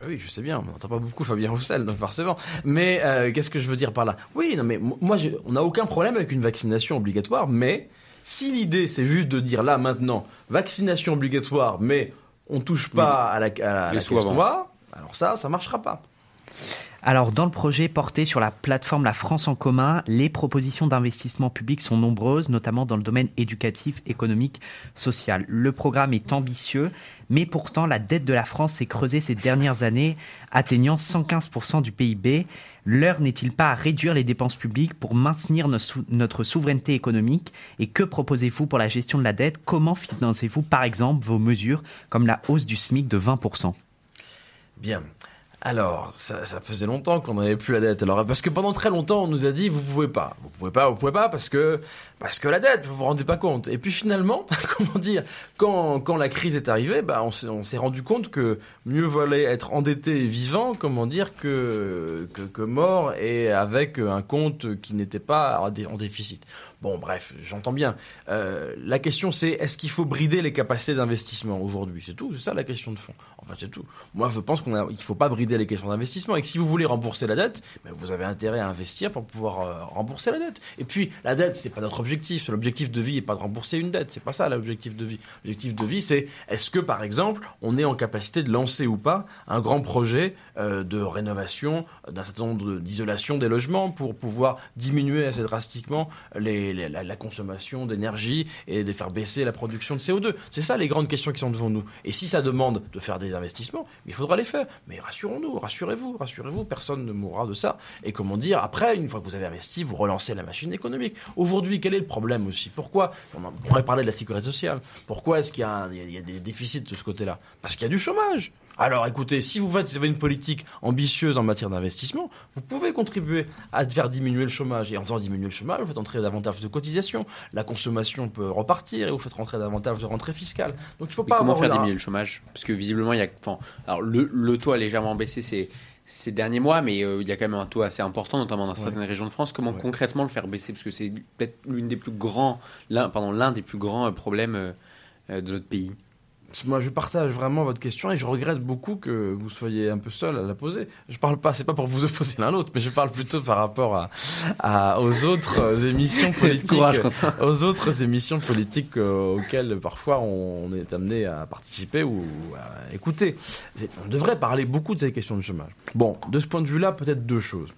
Oui, je sais bien, on n'entend pas beaucoup Fabien Roussel, donc forcément. Mais euh, qu'est-ce que je veux dire par là? Oui, non, mais moi, on n'a aucun problème avec une vaccination obligatoire, mais si l'idée c'est juste de dire là maintenant vaccination obligatoire, mais on touche pas à la, à la caisse alors ça, ça marchera pas. Alors, dans le projet porté sur la plateforme La France en commun, les propositions d'investissement public sont nombreuses, notamment dans le domaine éducatif, économique, social. Le programme est ambitieux, mais pourtant la dette de la France s'est creusée ces dernières années, atteignant 115% du PIB. L'heure n'est-il pas à réduire les dépenses publiques pour maintenir notre souveraineté économique? Et que proposez-vous pour la gestion de la dette? Comment financez-vous, par exemple, vos mesures comme la hausse du SMIC de 20% Bien. Alors, ça, faisait longtemps qu'on n'avait plus la dette. Alors, parce que pendant très longtemps, on nous a dit vous pouvez pas, vous pouvez pas, vous pouvez pas, parce que parce que la dette, vous vous rendez pas compte. Et puis finalement, comment dire, quand quand la crise est arrivée, bah on s'est rendu compte que mieux valait être endetté et vivant, comment dire, que que, mort et avec un compte qui n'était pas en déficit. Bon, bref, j'entends bien. Euh, la question c'est est-ce qu'il faut brider les capacités d'investissement aujourd'hui? C'est tout, c'est ça la question de fond. Enfin, c'est tout. Moi, je pense qu'on qu'il faut pas brider les questions d'investissement et que si vous voulez rembourser la dette, ben, vous avez intérêt à investir pour pouvoir euh, rembourser la dette. Et puis, la dette, c'est pas notre objectif. L'objectif de vie n'est pas de rembourser une dette. C'est pas ça l'objectif de vie. L'objectif de vie, c'est est-ce que, par exemple, on est en capacité de lancer ou pas un grand projet euh, de rénovation d'un certain nombre d'isolation des logements pour pouvoir diminuer assez drastiquement les, la, la consommation d'énergie et de faire baisser la production de CO2. C'est ça les grandes questions qui sont devant nous. Et si ça demande de faire des investissements, il faudra les faire. Mais rassurons-nous, rassurez-vous, rassurez-vous, personne ne mourra de ça. Et comment dire, après, une fois que vous avez investi, vous relancez la machine économique. Aujourd'hui, quel est le problème aussi? Pourquoi On pourrait parler de la sécurité sociale. Pourquoi est-ce qu'il y a des déficits de ce côté-là? Parce qu'il y a du chômage. Alors écoutez, si vous, faites, une politique ambitieuse en matière d'investissement, vous pouvez contribuer à faire diminuer le chômage. Et en faisant diminuer le chômage, vous faites entrer davantage de cotisations, la consommation peut repartir et vous faites rentrer davantage de rentrées fiscales. Donc il faut Mais pas comment avoir faire un- diminuer le chômage? Parce que visiblement, il y a. Enfin, alors, le, le taux a légèrement baissé ces, ces derniers mois, mais euh, il y a quand même un taux assez important, notamment dans certaines régions de France. Comment concrètement le faire baisser? Parce que c'est peut-être l'une des plus grands, l'un, pardon, l'un des plus grands euh, problèmes euh, de notre pays. Moi, je partage vraiment votre question et je regrette beaucoup que vous soyez un peu seul à la poser. Je parle pas, c'est pas pour vous opposer l'un l'autre, mais je parle plutôt par rapport à, à- aux autres euh, émissions politiques, Courage, Quentin. aux autres émissions politiques euh, auxquelles parfois on, on est amené à participer ou à écouter. On devrait parler beaucoup de ces questions de chômage. Bon, de ce point de vue-là, peut-être deux choses.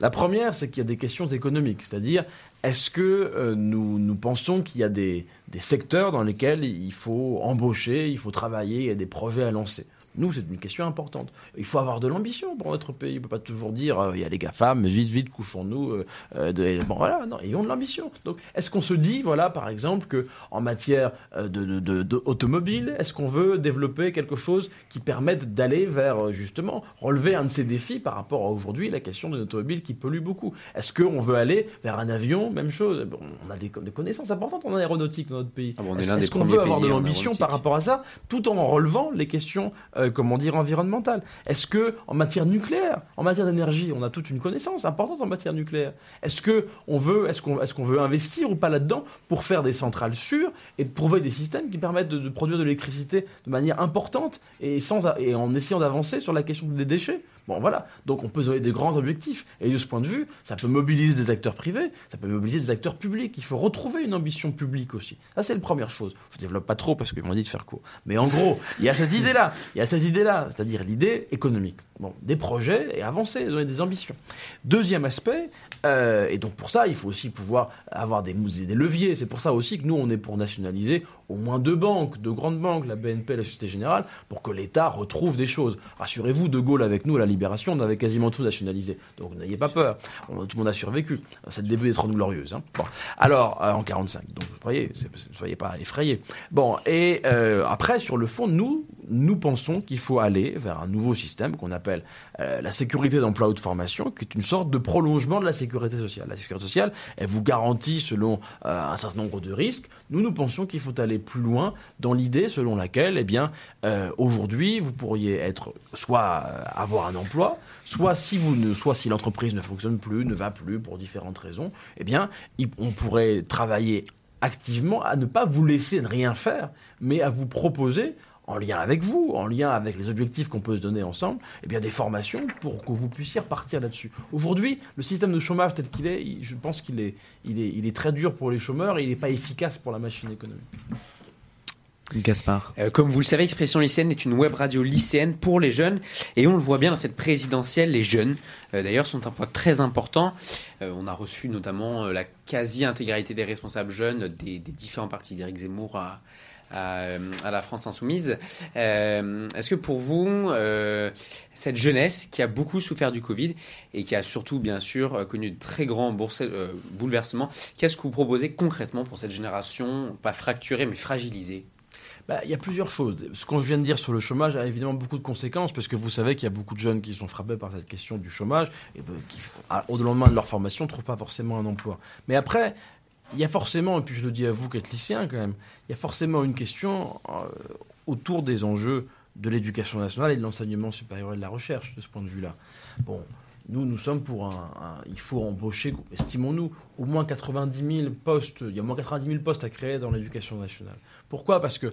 La première, c'est qu'il y a des questions économiques, c'est-à-dire est-ce que euh, nous, pensons qu'il y a des, des secteurs dans lesquels il faut embaucher, il faut travailler, il y a des projets à lancer? Nous, c'est une question importante. Il faut avoir de l'ambition pour notre pays. On ne peut pas toujours dire euh, il y a les GAFAM, vite, vite, couchons-nous. euh, euh, de- bon, voilà, non, ayons de l'ambition. Donc, est-ce qu'on se dit, voilà, par exemple, que en matière euh, de, de, de- de automobile, est-ce qu'on veut développer quelque chose qui permette d'aller vers, justement, relever un de ces défis par rapport à aujourd'hui la question de l'automobile qui pollue beaucoup? Est-ce qu'on veut aller vers un avion? Même chose. Bon, on a des, des connaissances importantes en aéronautique dans notre pays. Ah bon, on est Est-ce qu'on veut avoir de l'ambition par rapport à ça, tout en relevant les questions, euh, comment dire, environnementales Est-ce que en matière nucléaire, en matière d'énergie, on a toute une connaissance importante en matière nucléaire Est-ce que on veut, est-ce qu'on, est-ce qu'on veut investir ou pas là-dedans pour faire des centrales sûres et de trouver des systèmes qui permettent de, produire de l'électricité de manière importante et sans et en essayant d'avancer sur la question des déchets? Bon voilà, donc on peut donner des grands objectifs. Et de ce point de vue, ça peut mobiliser des acteurs privés, ça peut mobiliser des acteurs publics. Il faut retrouver une ambition publique aussi. Ça c'est la première chose. Je développe pas trop parce qu'ils m'ont dit de faire court. Mais en gros, il y a cette idée-là, il y a cette idée-là, c'est-à-dire l'idée économique. Bon, des projets et avancer, donner des ambitions. Deuxième aspect, euh, et donc pour ça, il faut aussi pouvoir avoir des, des leviers. C'est pour ça aussi que nous, on est pour nationaliser au moins deux banques, deux grandes banques, la BNP et la Société Générale, pour que l'État retrouve des choses. Rassurez-vous, De Gaulle avec nous à la Libération, on avait quasiment tout nationalisé. Donc n'ayez pas peur, tout le monde a survécu. C'est le début des Trente Glorieuses. Hein. Bon. Alors, euh, en 45, donc vous voyez, soyez pas effrayés. Bon, et euh, après, sur le fond, nous, nous pensons qu'il faut aller vers un nouveau système qu'on appelle euh, la sécurité d'emploi ou de formation, qui est une sorte de prolongement de la sécurité sociale. La sécurité sociale, elle vous garantit selon euh, un certain nombre de risques. Nous, nous pensions qu'il faut aller plus loin dans l'idée selon laquelle, eh bien, euh, aujourd'hui, vous pourriez être soit avoir un emploi, soit si vous ne, soit si l'entreprise ne fonctionne plus, ne va plus pour différentes raisons, eh bien, on pourrait travailler activement à ne pas vous laisser ne rien faire, mais à vous proposer en lien avec vous, en lien avec les objectifs qu'on peut se donner ensemble, eh bien des formations pour que vous puissiez repartir là-dessus. Aujourd'hui, le système de chômage tel qu'il est, je pense qu'il est, il est, il est très dur pour les chômeurs et il n'est pas efficace pour la machine économique. Gaspard. Euh, comme vous le savez, Expression lycéenne est une web radio lycéenne pour les jeunes et on le voit bien dans cette présidentielle, les jeunes euh, d'ailleurs sont un point très important. Euh, on a reçu notamment euh, la quasi-intégralité des responsables jeunes des, des différents partis d'Éric Zemmour à, à, euh, à la France insoumise. Euh, Est-ce que pour vous, euh, cette jeunesse qui a beaucoup souffert du Covid et qui a surtout bien sûr connu de très grands euh, bouleversements, qu'est-ce que vous proposez concrètement pour cette génération, pas fracturée mais fragilisée? Bah, Il y a plusieurs choses. Ce qu'on vient de dire sur le chômage a évidemment beaucoup de conséquences, parce que vous savez qu'il y a beaucoup de jeunes qui sont frappés par cette question du chômage, et qui, au lendemain de leur formation, ne trouvent pas forcément un emploi. Mais après, il y a forcément, et puis je le dis à vous qui êtes lycéen quand même, il y a forcément une question euh, autour des enjeux de l'éducation nationale et de l'enseignement supérieur et de la recherche, de ce point de vue-là. Bon, nous, nous sommes pour un, un- Il faut embaucher, estimons-nous, au moins 90 000 postes. Il y a au moins 90 000 postes à créer dans l'éducation nationale. Pourquoi? Parce que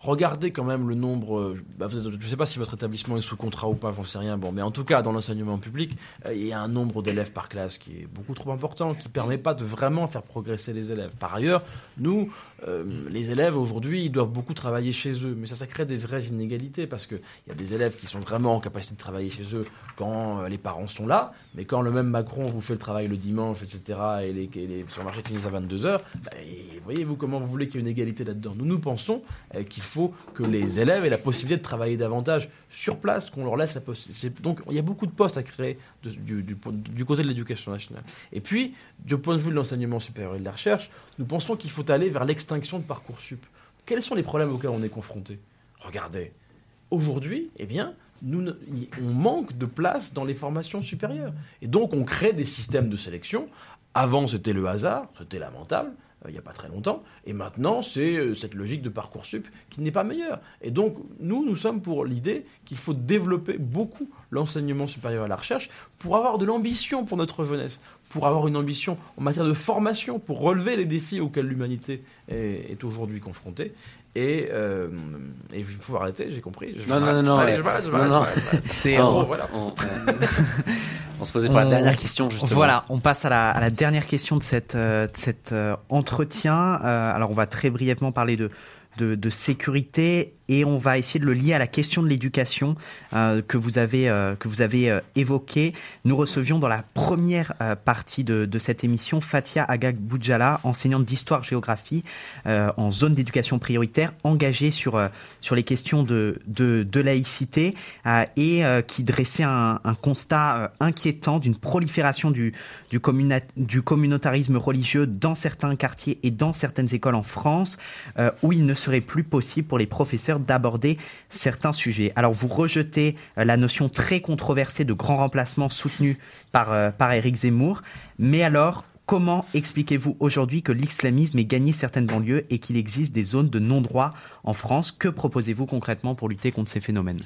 regardez quand même le nombre. euh, bah, je ne sais pas si votre établissement est sous contrat ou pas, j'en sais rien. Bon, mais en tout cas, dans l'enseignement public, euh, il y a un nombre d'élèves par classe qui est beaucoup trop important, qui ne permet pas de vraiment faire progresser les élèves. Par ailleurs, nous, euh, les élèves aujourd'hui, ils doivent beaucoup travailler chez eux, mais ça, ça crée des vraies inégalités parce qu'il y a des élèves qui sont vraiment en capacité de travailler chez eux quand les parents sont là, mais quand le même Macron vous fait le travail le dimanche, etc., et les, et les supermarchés finissent à 22h, voyez-vous comment vous voulez qu'il y ait une égalité là-dedans Nous, nous pensons qu'il que les élèves aient la possibilité de travailler davantage sur place, qu'on leur laisse la possibilité. Donc, il y a beaucoup de postes à créer du, côté de l'éducation nationale. Et puis, du point de vue de l'enseignement supérieur et de la recherche, nous pensons qu'il faut aller vers l'extinction de Parcoursup. Quels sont les problèmes auxquels on est confronté? Regardez, aujourd'hui, eh bien, nous, on manque de place dans les formations supérieures. Et donc, on crée des systèmes de sélection. Avant, c'était le hasard, c'était lamentable, il n'y a pas très longtemps. Et maintenant, c'est euh, cette logique de Parcoursup qui n'est pas meilleure. Et donc, nous, nous sommes pour l'idée qu'il faut développer beaucoup l'enseignement supérieur à la recherche pour avoir de l'ambition pour notre jeunesse, pour avoir une ambition en matière de formation, pour relever les défis auxquels l'humanité est, est aujourd'hui confrontée. Et, euh, et il faut arrêter, j'ai compris. Je Non, non, non, non, Allez, ouais. je m'arrête, je. C'est En on- gros, voilà. On, on se posait pour la dernière question, justement. Voilà, on passe à la, à la dernière question de, cette, euh, de cet euh, entretien. Euh, alors, on va très brièvement parler de, de, de sécurité et on va essayer de le lier à la question de l'éducation euh, que vous avez, euh, que vous avez euh, évoquée. Nous recevions dans la première euh, partie de, de cette émission Fatia Agag Boudjala, enseignante d'histoire-géographie euh, en zone d'éducation prioritaire, engagée sur, euh, sur les questions de, de, de laïcité et qui dressait un, un constat inquiétant d'une prolifération du, du, communa- du communautarisme religieux dans certains quartiers et dans certaines écoles en France, où il ne serait plus possible pour les professeurs d'aborder certains sujets. Alors vous rejetez euh, la notion très controversée de grand remplacement soutenu par, euh, par Éric Zemmour, mais alors Comment expliquez-vous aujourd'hui que l'islamisme ait gagné certaines banlieues et qu'il existe des zones de non-droit en France? Que proposez-vous concrètement pour lutter contre ces phénomènes?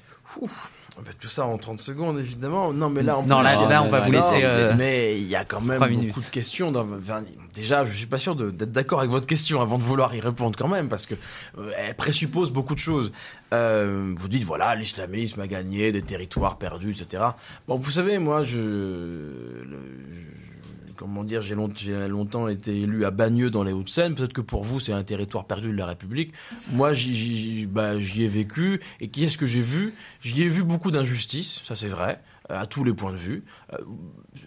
On va tout ça en 30 secondes, évidemment. Non, mais là, en Non, là- là, on va vous laisser, euh, mais il y a quand même beaucoup minutes. de questions. Dans, enfin, déjà, je suis pas sûr d'être d'accord avec votre question avant de vouloir y répondre quand même, parce que euh, elle présuppose beaucoup de choses. Euh, vous dites, voilà, l'islamisme a gagné des territoires perdus, etc. Bon, vous savez, moi, je... le- comment dire, j'ai long- j'ai longtemps été élu à Bagneux dans les Hauts-de-Seine. Peut-être que pour vous, c'est un territoire perdu de la République. Moi, j'y- bah, ai vécu. Et qui est-ce que j'ai vu? J'y ai vu beaucoup d'injustices, ça c'est vrai, à tous les points de vue. Euh,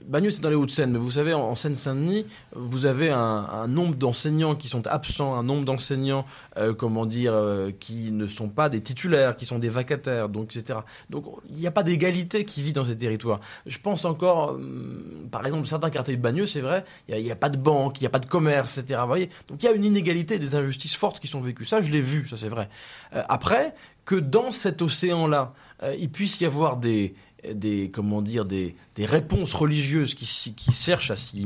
Bagneux, c'est dans les Hauts-de-Seine, mais vous savez, en, en Seine-Saint-Denis, vous avez un, nombre d'enseignants qui sont absents, un nombre d'enseignants, euh, comment dire, euh, qui ne sont pas des titulaires, qui sont des vacataires, donc etc. Donc il n'y a pas d'égalité qui vit dans ces territoires. Je pense encore, hum, par exemple, certains quartiers de Bagneux, c'est vrai, il n'y a, pas de banque, il n'y a pas de commerce, etc. Vous voyez donc il y a une inégalité, des injustices fortes qui sont vécues. Ça, je l'ai vu, ça c'est vrai. Après, que dans cet océan-là, il puisse y avoir des des comment dire des, des réponses religieuses qui, qui cherchent à s'y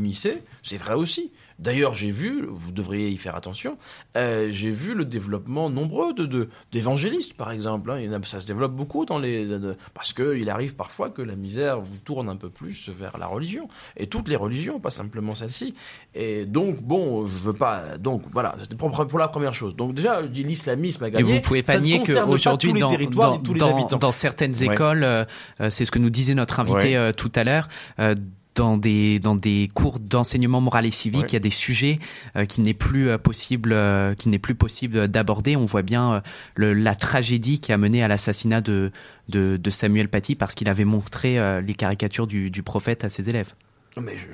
c'est vrai aussi. D'ailleurs, j'ai vu, vous devriez y faire attention, euh, j'ai vu le développement nombreux de de- d'évangélistes, par exemple. hein. Ça se développe beaucoup dans les de- de- parce que il arrive parfois que la misère vous tourne un peu plus vers la religion et toutes les religions, pas simplement celle-ci. Et donc bon, je veux pas. Donc voilà, c'était pour, pour la première chose. Donc déjà, l'islamisme a Et gagné. vous pouvez pas nier qu'aujourd'hui, dans, dans, et dans- dans certaines écoles, euh, euh, c'est ce que nous disait notre invité Ouais. euh, tout à l'heure, euh, dans des, dans des cours d'enseignement moral et civique, Ouais. il y a des sujets euh, qu'il n'est plus euh, possible, euh, qu'il n'est plus possible d'aborder. On voit bien euh, le- la tragédie qui a mené à l'assassinat de, de, de Samuel Paty parce qu'il avait montré euh, les caricatures du, du prophète à ses élèves. Non, Mais je,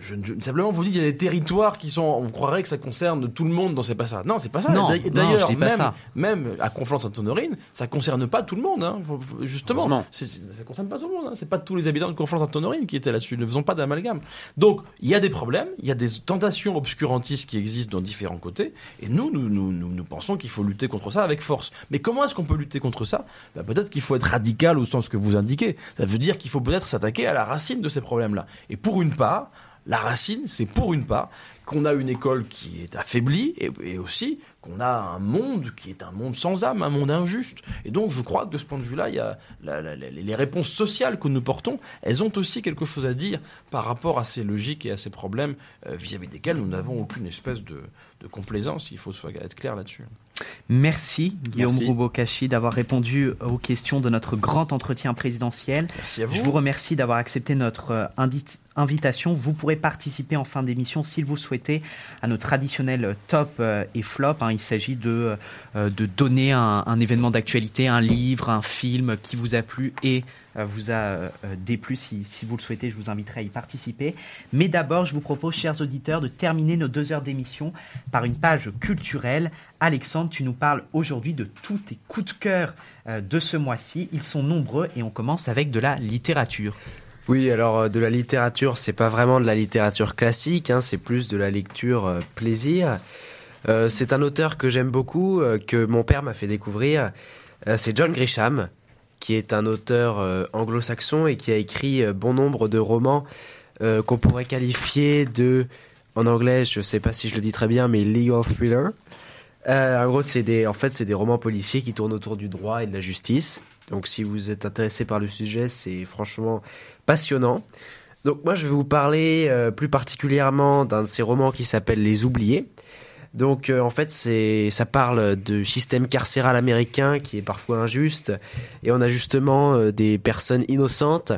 je, je- je- simplement vous dis qu'il y a des territoires qui sont, on croirait que ça concerne tout le monde dans c'est pas ça. Non, c'est pas ça. Non, D'a- non, D'ailleurs, même, ça. même à Conflans-Sainte-Honorine, ça concerne pas tout le monde. Hein. Justement, c'est- ça concerne pas tout le monde. Hein. C'est pas tous les habitants de Conflans-Sainte-Honorine qui étaient là-dessus. Ne faisons pas d'amalgame. Donc, il y a des problèmes, il y a des tentations obscurantistes qui existent dans différents côtés, et nous, nous, nous, nous, nous pensons qu'il faut lutter contre ça avec force. Mais comment est-ce qu'on peut lutter contre ça? Bah, Peut-être qu'il faut être radical au sens que vous indiquez. Ça veut dire qu'il faut peut-être s'attaquer à la racine de ces problèmes-là. Et pour une part, la racine, c'est pour une part qu'on a une école qui est affaiblie et, aussi qu'on a un monde qui est un monde sans âme, un monde injuste. Et donc, je crois que de ce point de vue-là, il y a les réponses sociales que nous portons, elles ont aussi quelque chose à dire par rapport à ces logiques et à ces problèmes euh, vis-à-vis desquels nous n'avons aucune espèce de, de complaisance. Il faut être clair là-dessus. Merci Guillaume. Roubaud-Kachi d'avoir répondu aux questions de notre grand entretien présidentiel. Merci à vous. Je vous remercie d'avoir accepté notre euh, invitation. Vous pourrez participer en fin d'émission, s'il vous souhaitez, à nos traditionnels top euh, et flop. hein. Il s'agit de, euh, de donner un, un événement d'actualité, un livre, un film qui vous a plu et vous a euh, déplu. Si, vous le souhaitez, je vous inviterai à y participer. Mais d'abord, je vous propose, chers auditeurs, de terminer nos deux heures d'émission par une page culturelle. Alexandre, tu nous parles aujourd'hui de tous tes coups de cœur euh, de ce mois-ci. Ils sont nombreux et on commence avec de la littérature. Oui, alors euh, de la littérature, c'est pas vraiment de la littérature classique, hein, c'est plus de la lecture euh, plaisir. Euh, c'est un auteur que j'aime beaucoup, euh, que mon père m'a fait découvrir. Euh, c'est John Grisham, qui est un auteur euh, anglo-saxon et qui a écrit euh, bon nombre de romans euh, qu'on pourrait qualifier de, en anglais, je sais pas si je le dis très bien, mais legal thriller. En gros, c'est des, en fait, c'est des romans policiers qui tournent autour du droit et de la justice. Donc, si vous êtes intéressé par le sujet, c'est franchement passionnant. Donc, moi, je vais vous parler plus particulièrement d'un de ces romans qui s'appelle Les Oubliés. Donc, euh, en fait, ça parle du système carcéral américain qui est parfois injuste. Et on a justement euh, des personnes innocentes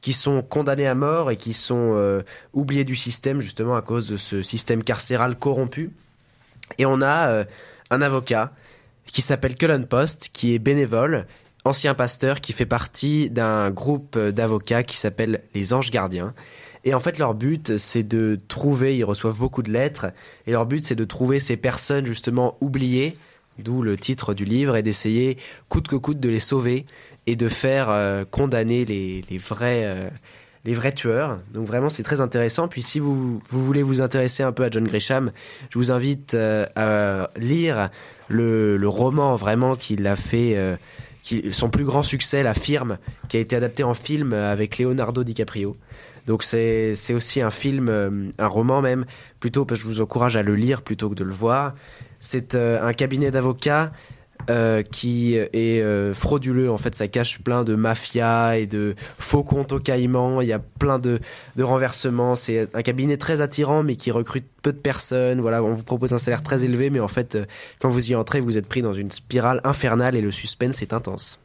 qui sont condamnées à mort et qui sont euh, oubliées du système justement à cause de ce système carcéral corrompu. Et on a un avocat qui s'appelle Cullen Post, qui est bénévole, ancien pasteur, qui fait partie d'un groupe d'avocats qui s'appelle les Anges Gardiens. Et en fait, leur but, c'est de trouver, ils reçoivent beaucoup de lettres, et leur but, c'est de trouver ces personnes justement oubliées, d'où le titre du livre, et d'essayer coûte que coûte de les sauver et de faire euh, condamner les, vrais... euh, les vrais tueurs. Donc vraiment, c'est très intéressant. Puis si vous, voulez vous intéresser un peu à John Grisham, je vous invite euh, à lire le, roman vraiment qu'il a fait, son plus grand succès, La Firme, qui a été adapté en film avec Leonardo DiCaprio. Donc c'est aussi un film, euh, un roman même, plutôt parce que je vous encourage à le lire plutôt que de le voir. C'est euh, un cabinet d'avocats euh, qui est frauduleux. En fait, ça cache plein de mafia et de faux comptes au Caïman. Il y a plein de, de renversements. C'est un cabinet très attirant, mais qui recrute peu de personnes. Voilà, on vous propose un salaire très élevé, mais en fait, quand vous y entrez, vous êtes pris dans une spirale infernale et le suspense est intense.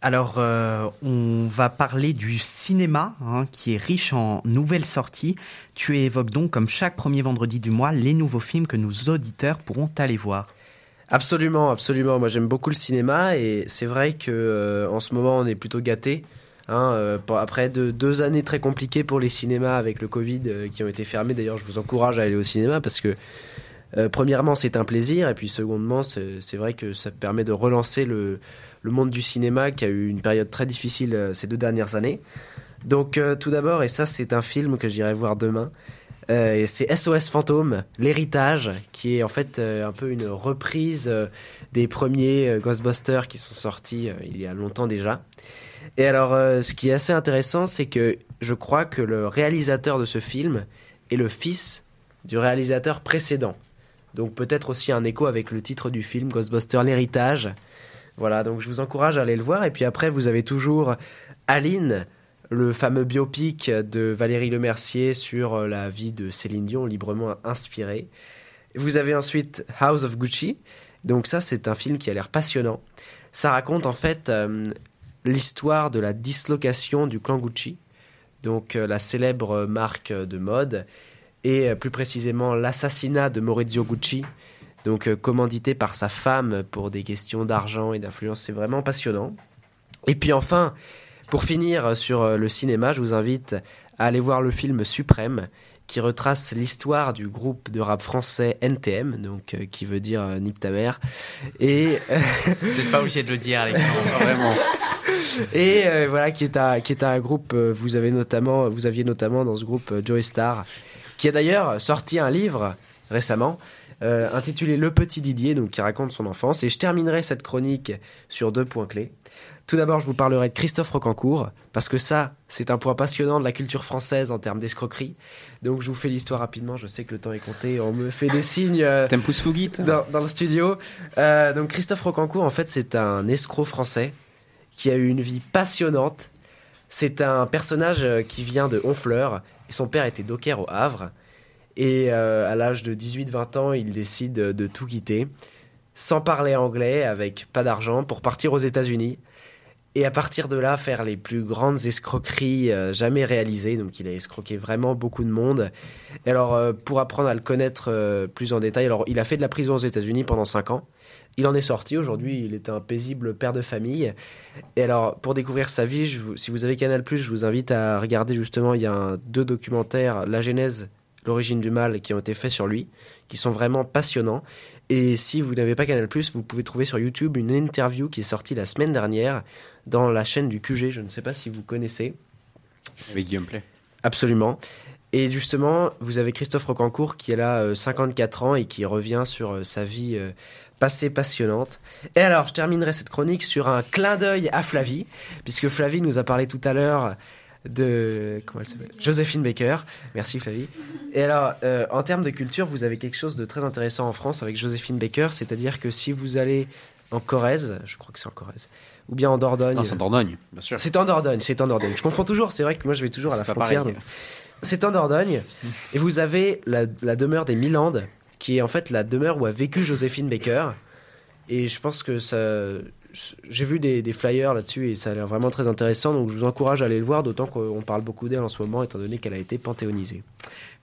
Alors, euh, on va parler du cinéma, hein, qui est riche en nouvelles sorties. Tu évoques donc, comme chaque premier vendredi du mois, les nouveaux films que nos auditeurs pourront aller voir. Absolument, absolument. Moi, j'aime beaucoup le cinéma et c'est vrai que euh, en ce moment, on est plutôt gâté. Hein, euh, après de, deux années très compliquées pour les cinémas avec le Covid qui ont été fermés. D'ailleurs, je vous encourage à aller au cinéma parce que premièrement, c'est un plaisir et puis secondement, c'est vrai que ça permet de relancer le, le monde du cinéma qui a eu une période très difficile euh, ces deux dernières années. Donc, euh, tout d'abord, et ça, c'est un film que j'irai voir demain. Euh, c'est SOS Fantôme, l'héritage, qui est en fait un peu une reprise des premiers Ghostbusters qui sont sortis il y a longtemps déjà. Et alors, ce qui est assez intéressant, c'est que je crois que le réalisateur de ce film est le fils du réalisateur précédent. Donc peut-être aussi un écho avec le titre du film, Ghostbusters l'héritage. Voilà, donc je vous encourage à aller le voir. Et puis après, vous avez toujours Aline, le fameux biopic de Valérie Lemercier sur euh, la vie de Céline Dion, librement inspiré. Vous avez ensuite House of Gucci. Donc ça, c'est un film qui a l'air passionnant. Ça raconte en fait euh, l'histoire de la dislocation du clan Gucci, donc euh, la célèbre marque de mode, et plus précisément l'assassinat de Maurizio Gucci, donc euh, commandité par sa femme pour des questions d'argent et d'influence. C'est vraiment passionnant. Et puis enfin, pour finir sur euh, le cinéma, je vous invite à aller voir le film Suprême, qui retrace l'histoire du groupe de rap français NTM, donc euh, qui veut dire euh, nique ta mère. Et T'es pas obligé de le dire, Alexandre, vraiment. et euh, voilà qui est un qui est un groupe euh, vous avez notamment vous aviez notamment dans ce groupe euh, Joey Star qui a d'ailleurs sorti un livre récemment euh, intitulé Le Petit Didier donc qui raconte son enfance et je terminerai cette chronique sur deux points clés. Tout d'abord, je vous parlerai de Christophe Rocancourt, parce que ça, c'est un point passionnant de la culture française en termes d'escroquerie. Donc, je vous fais l'histoire rapidement. Je sais que le temps est compté. On me fait des signes euh, dans, dans le studio. Euh, donc, Christophe Rocancourt, en fait, c'est un escroc français qui a eu une vie passionnante. C'est un personnage qui vient de Honfleur et son père était docker au Havre. Et euh, à l'âge de 18-20 ans, il décide de tout quitter, sans parler anglais, avec pas d'argent, pour partir aux États-Unis. Et à partir de là, faire les plus grandes escroqueries euh, jamais réalisées. Donc, il a escroqué vraiment beaucoup de monde. Et alors, euh, pour apprendre à le connaître plus en détail, alors, il a fait de la prison aux États-Unis pendant 5 ans. Il en est sorti. Aujourd'hui, il est un paisible père de famille. Et alors, pour découvrir sa vie, si vous avez Canal+, je vous invite à regarder justement, il y a deux documentaires, La Genèse, L'origine du mal, qui ont été faits sur lui, qui sont vraiment passionnants. Et si vous n'avez pas Canal+, vous pouvez trouver sur YouTube une interview qui est sortie la semaine dernière dans la chaîne du QG. Je ne sais pas si vous connaissez. Avec Guillaume Play. Absolument. Et justement, vous avez Christophe Rocancourt qui est là euh, 54 ans et qui revient sur euh, sa vie euh, assez passionnante. Et alors, je terminerai cette chronique sur un clin d'œil à Flavie, puisque Flavie nous a parlé tout à l'heure de comment elle s'appelle? Joséphine Baker. Merci Flavie. Et alors, euh, en termes de culture, vous avez quelque chose de très intéressant en France avec Joséphine Baker, c'est-à-dire que si vous allez en Corrèze, je crois que c'est en Corrèze, ou bien en Dordogne. Non, c'est en Dordogne, bien sûr. C'est en Dordogne, c'est en Dordogne. Je confonds toujours, c'est vrai que moi je vais toujours à la frontière. C'est en Dordogne, et vous avez la, la demeure des Milandes, qui est en fait la demeure où a vécu Joséphine Baker. Et je pense que ça. J'ai vu des, flyers là-dessus et ça a l'air vraiment très intéressant, donc je vous encourage à aller le voir, d'autant qu'on parle beaucoup d'elle en ce moment, étant donné qu'elle a été panthéonisée.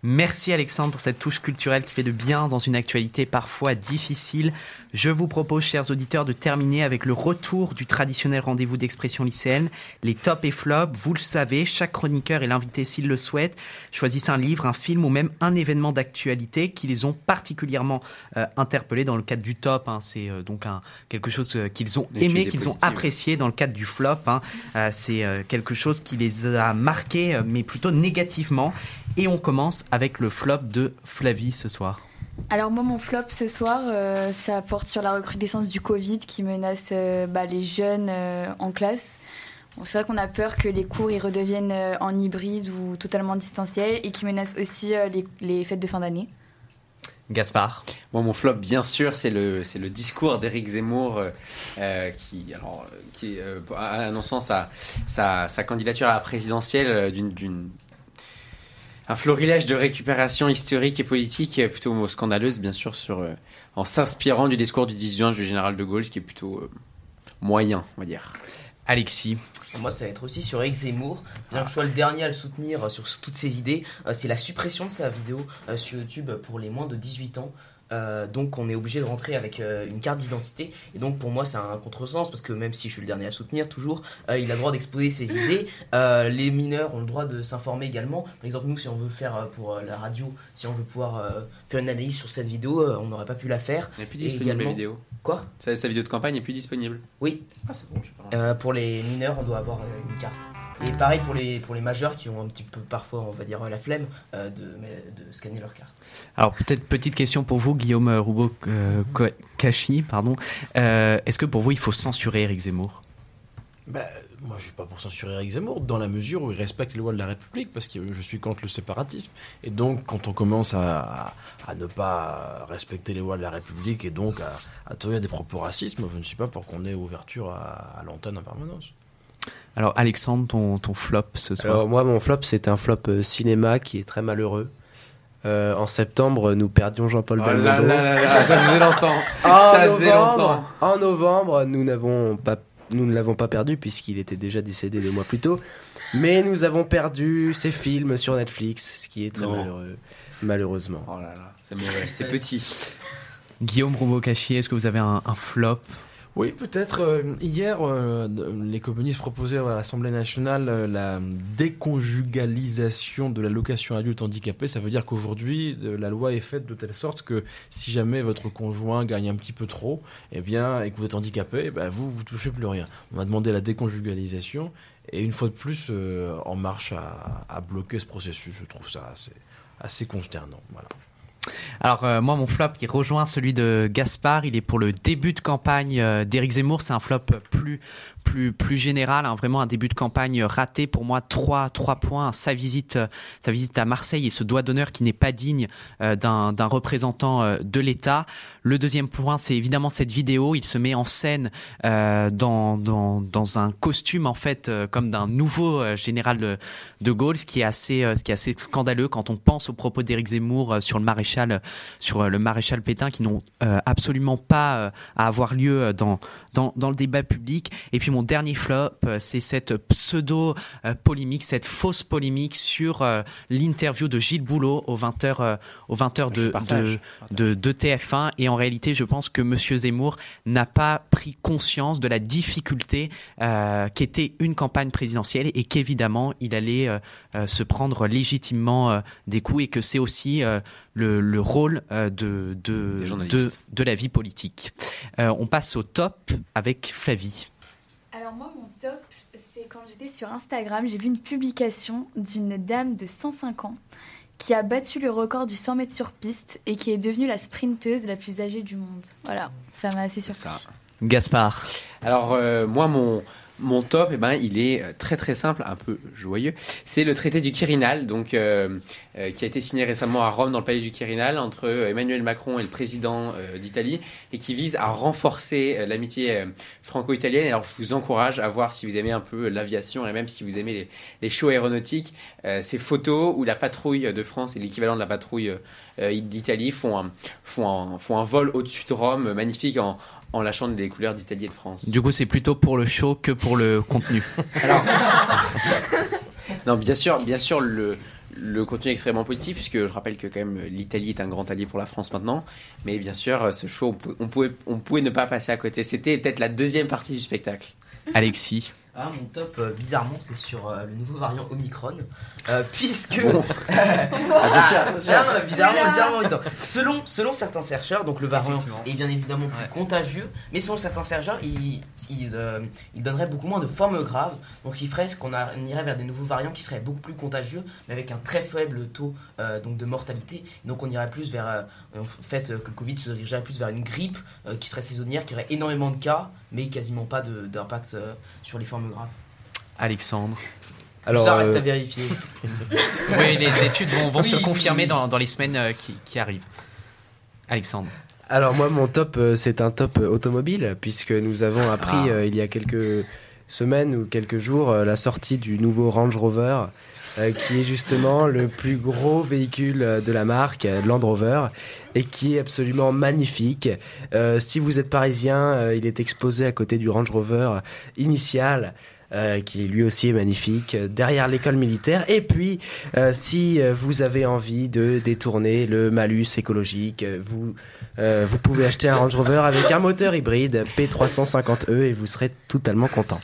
Merci Alexandre pour cette touche culturelle qui fait de bien dans une actualité parfois difficile. Je vous propose, chers auditeurs, de terminer avec le retour du traditionnel rendez-vous d'expression lycéenne, les tops et flops. Vous le savez, chaque chroniqueur et l'invité, s'il le souhaite, choisissent un livre, un film ou même un événement d'actualité qui les ont particulièrement euh, interpellés dans le cadre du top. hein. C'est euh, donc un, quelque chose euh, qu'ils ont aimé, qu'ils ont apprécié dans le cadre du flop. hein. C'est quelque chose qui les a marqués, mais plutôt négativement. Et on commence avec le flop de Flavie ce soir. Alors moi mon flop ce soir, euh, ça porte sur la recrudescence du Covid qui menace euh, bah, les jeunes euh, en classe. Bon, c'est vrai qu'on a peur que les cours ils redeviennent euh, en hybride ou totalement distanciel et qui menace aussi euh, les, les fêtes de fin d'année. Gaspard. Bon, mon flop, bien sûr, c'est le, c'est le discours d'Éric Zemmour euh, qui, alors, qui euh, annonçant sa, sa, sa candidature à la présidentielle d'une, d'une, un florilège de récupération historique et politique euh, plutôt scandaleuse, bien sûr, sur, euh, en s'inspirant du discours du 18 juin du général de Gaulle, ce qui est plutôt euh, moyen, on va dire. Alexis. Moi, ça va être aussi sur Eric Zemmour. Bien que je sois le dernier à le soutenir sur toutes ses idées, c'est la suppression de sa vidéo sur YouTube pour les moins de 18 ans. Euh, donc on est obligé de rentrer avec euh, une carte d'identité. Et donc pour moi c'est un contresens parce que même si je suis le dernier à soutenir toujours euh, il a le droit d'exposer ses idées. Les mineurs ont le droit de s'informer également. Par exemple nous si on veut faire pour la radio si on veut pouvoir faire une analyse sur cette vidéo on n'aurait pas pu la faire. Elle n'est plus Et disponible, la également- vidéo. quoi? Sa, sa vidéo de campagne n'est plus disponible. oui. Ah, bon, pas- pour les mineurs, on doit avoir une carte. Et pareil pour les, pour les majeurs qui ont un petit peu parfois, on va dire, la flemme euh, de, mais- de scanner leur carte. Alors peut-être petite question pour vous, Guillaume Roubaud euh, Ko- Kachi, pardon. Euh, Est-ce que pour vous il faut censurer Eric Zemmour? Bah, moi, je suis pas pour censurer Eric Zemmour, dans la mesure où il respecte les lois de la République, parce que je suis contre le séparatisme. Et donc, quand on commence à, à, à ne pas respecter les lois de la République et donc à, à tenir des propos racistes, moi, je ne suis pas pour qu'on ait ouverture à, à l'antenne en permanence. Alors Alexandre, ton, ton flop ce soir Alors moi, mon flop, c'est un flop euh, cinéma qui est très malheureux. Euh, en septembre, nous perdions Jean-Paul Oh Belmondo. là là là là, ça faisait longtemps. En Ça faisait novembre- longtemps. En novembre, nous n'avons pas, nous ne l'avons pas perdu puisqu'il était déjà décédé deux mois plus tôt. Mais nous avons perdu ses films sur Netflix, ce qui est très Non. malheureux, malheureusement. Oh là là, c'est mauvais, c'est petit. Guillaume Roubaud Kachi, est-ce que vous avez un, un flop Oui, peut-être. euh, hier, euh, les communistes proposaient à l'Assemblée nationale euh, la déconjugalisation de la location adulte handicapé. Ça veut dire qu'aujourd'hui, la loi est faite de telle sorte que si jamais votre conjoint gagne un petit peu trop, eh bien, et que vous êtes handicapé, eh ben, vous, vous touchez plus rien. On a demandé la déconjugalisation et une fois de plus, En Marche a, a bloqué ce processus. Je trouve ça assez, assez consternant. Voilà. Alors euh, moi mon flop il rejoint celui de Gaspard, il est pour le début de campagne euh, d'Éric Zemmour, c'est un flop plus plus plus général, hein, vraiment un début de campagne raté pour moi trois trois points, sa visite euh, sa visite à Marseille et ce doigt d'honneur qui n'est pas digne euh, d'un représentant euh, de l'État. Le deuxième point c'est évidemment cette vidéo, il se met en scène dans dans dans un costume en fait comme d'un nouveau général de, de Gaulle, ce qui est assez ce qui est assez scandaleux quand on pense aux propos d'Éric Zemmour sur le maréchal sur le maréchal Pétain qui n'ont absolument pas à avoir lieu dans, dans, dans le débat public. Et puis mon dernier flop, euh, c'est cette pseudo euh, polémique, cette fausse polémique sur euh, l'interview de Gilles Boulot aux 20h euh, aux 20h de, partage, de, de, de TF1. Et en réalité, je pense que Monsieur Zemmour n'a pas pris conscience de la difficulté euh, qu'était une campagne présidentielle et qu'évidemment, il allait euh, se prendre légitimement euh, des coups et que c'est aussi le, le rôle de, de, de, la vie politique. On passe au top avec Flavie. Alors moi mon top, c'est quand j'étais sur Instagram, j'ai vu une publication d'une dame de 105 ans qui a battu le record du 100 mètres sur piste et qui est devenue la sprinteuse la plus âgée du monde. Voilà, ça m'a assez surpris. Gaspard. Alors euh, moi mon mon top, eh ben, il est euh, très très simple, un peu joyeux. C'est le traité du Quirinal, donc euh, euh, qui a été signé récemment à Rome dans le palais du Quirinal entre euh, Emmanuel Macron et le président d'Italie, et qui vise à renforcer l'amitié franco-italienne. Alors je vous encourage à voir si vous aimez un peu l'aviation et même si vous aimez les, shows aéronautiques, ces photos où la patrouille de France et l'équivalent de la patrouille d'Italie font un, font font un vol au-dessus de Rome, magnifique en en lâchant les couleurs d'Italie et de France. Du coup, c'est plutôt pour le show que pour le contenu. Non, bien sûr, bien sûr, le, le contenu est extrêmement positif, puisque je rappelle que quand même l'Italie est un grand allié pour la France maintenant. Mais bien sûr, ce show, on pouvait, on pouvait ne pas passer à côté. C'était peut-être la deuxième partie du spectacle. Alexis. Ah, mon top, euh, bizarrement, c'est sur euh, le nouveau variant Omicron. Euh, puisque. Bon. Attention, attention. Non, non, bizarrement, bizarrement, bizarrement. Selon, selon certains chercheurs, donc le variant est bien évidemment plus contagieux, mais selon certains chercheurs, il, il, euh, il donnerait beaucoup moins de formes graves. Donc, il ferait qu'on irait vers des nouveaux variants qui seraient beaucoup plus contagieux, mais avec un très faible taux euh, donc de mortalité. Donc, on irait plus vers. euh, en fait, euh, que le Covid se dirigerait plus vers une grippe euh, qui serait saisonnière, qui aurait énormément de cas, mais quasiment pas de- d'impact euh, sur les formes graves. Alexandre. Alors, ça reste euh, à vérifier. oui, les études vont, vont Oui, se confirmer oui. Dans, dans les semaines euh, qui, qui arrivent. Alexandre. Alors moi mon top euh, c'est un top automobile puisque nous avons appris Ah. euh, il y a quelques semaines ou quelques jours euh, la sortie du nouveau Range Rover euh, qui est justement le plus gros véhicule euh, de la marque euh, Land Rover et qui est absolument magnifique. Si vous êtes parisien, il est exposé à côté du Range Rover initial. Euh, qui lui aussi est magnifique, euh, derrière l'école militaire. Et puis, euh, si vous avez envie de détourner le malus écologique, vous, euh, vous pouvez acheter un Range Rover avec un moteur hybride P350E et vous serez totalement content.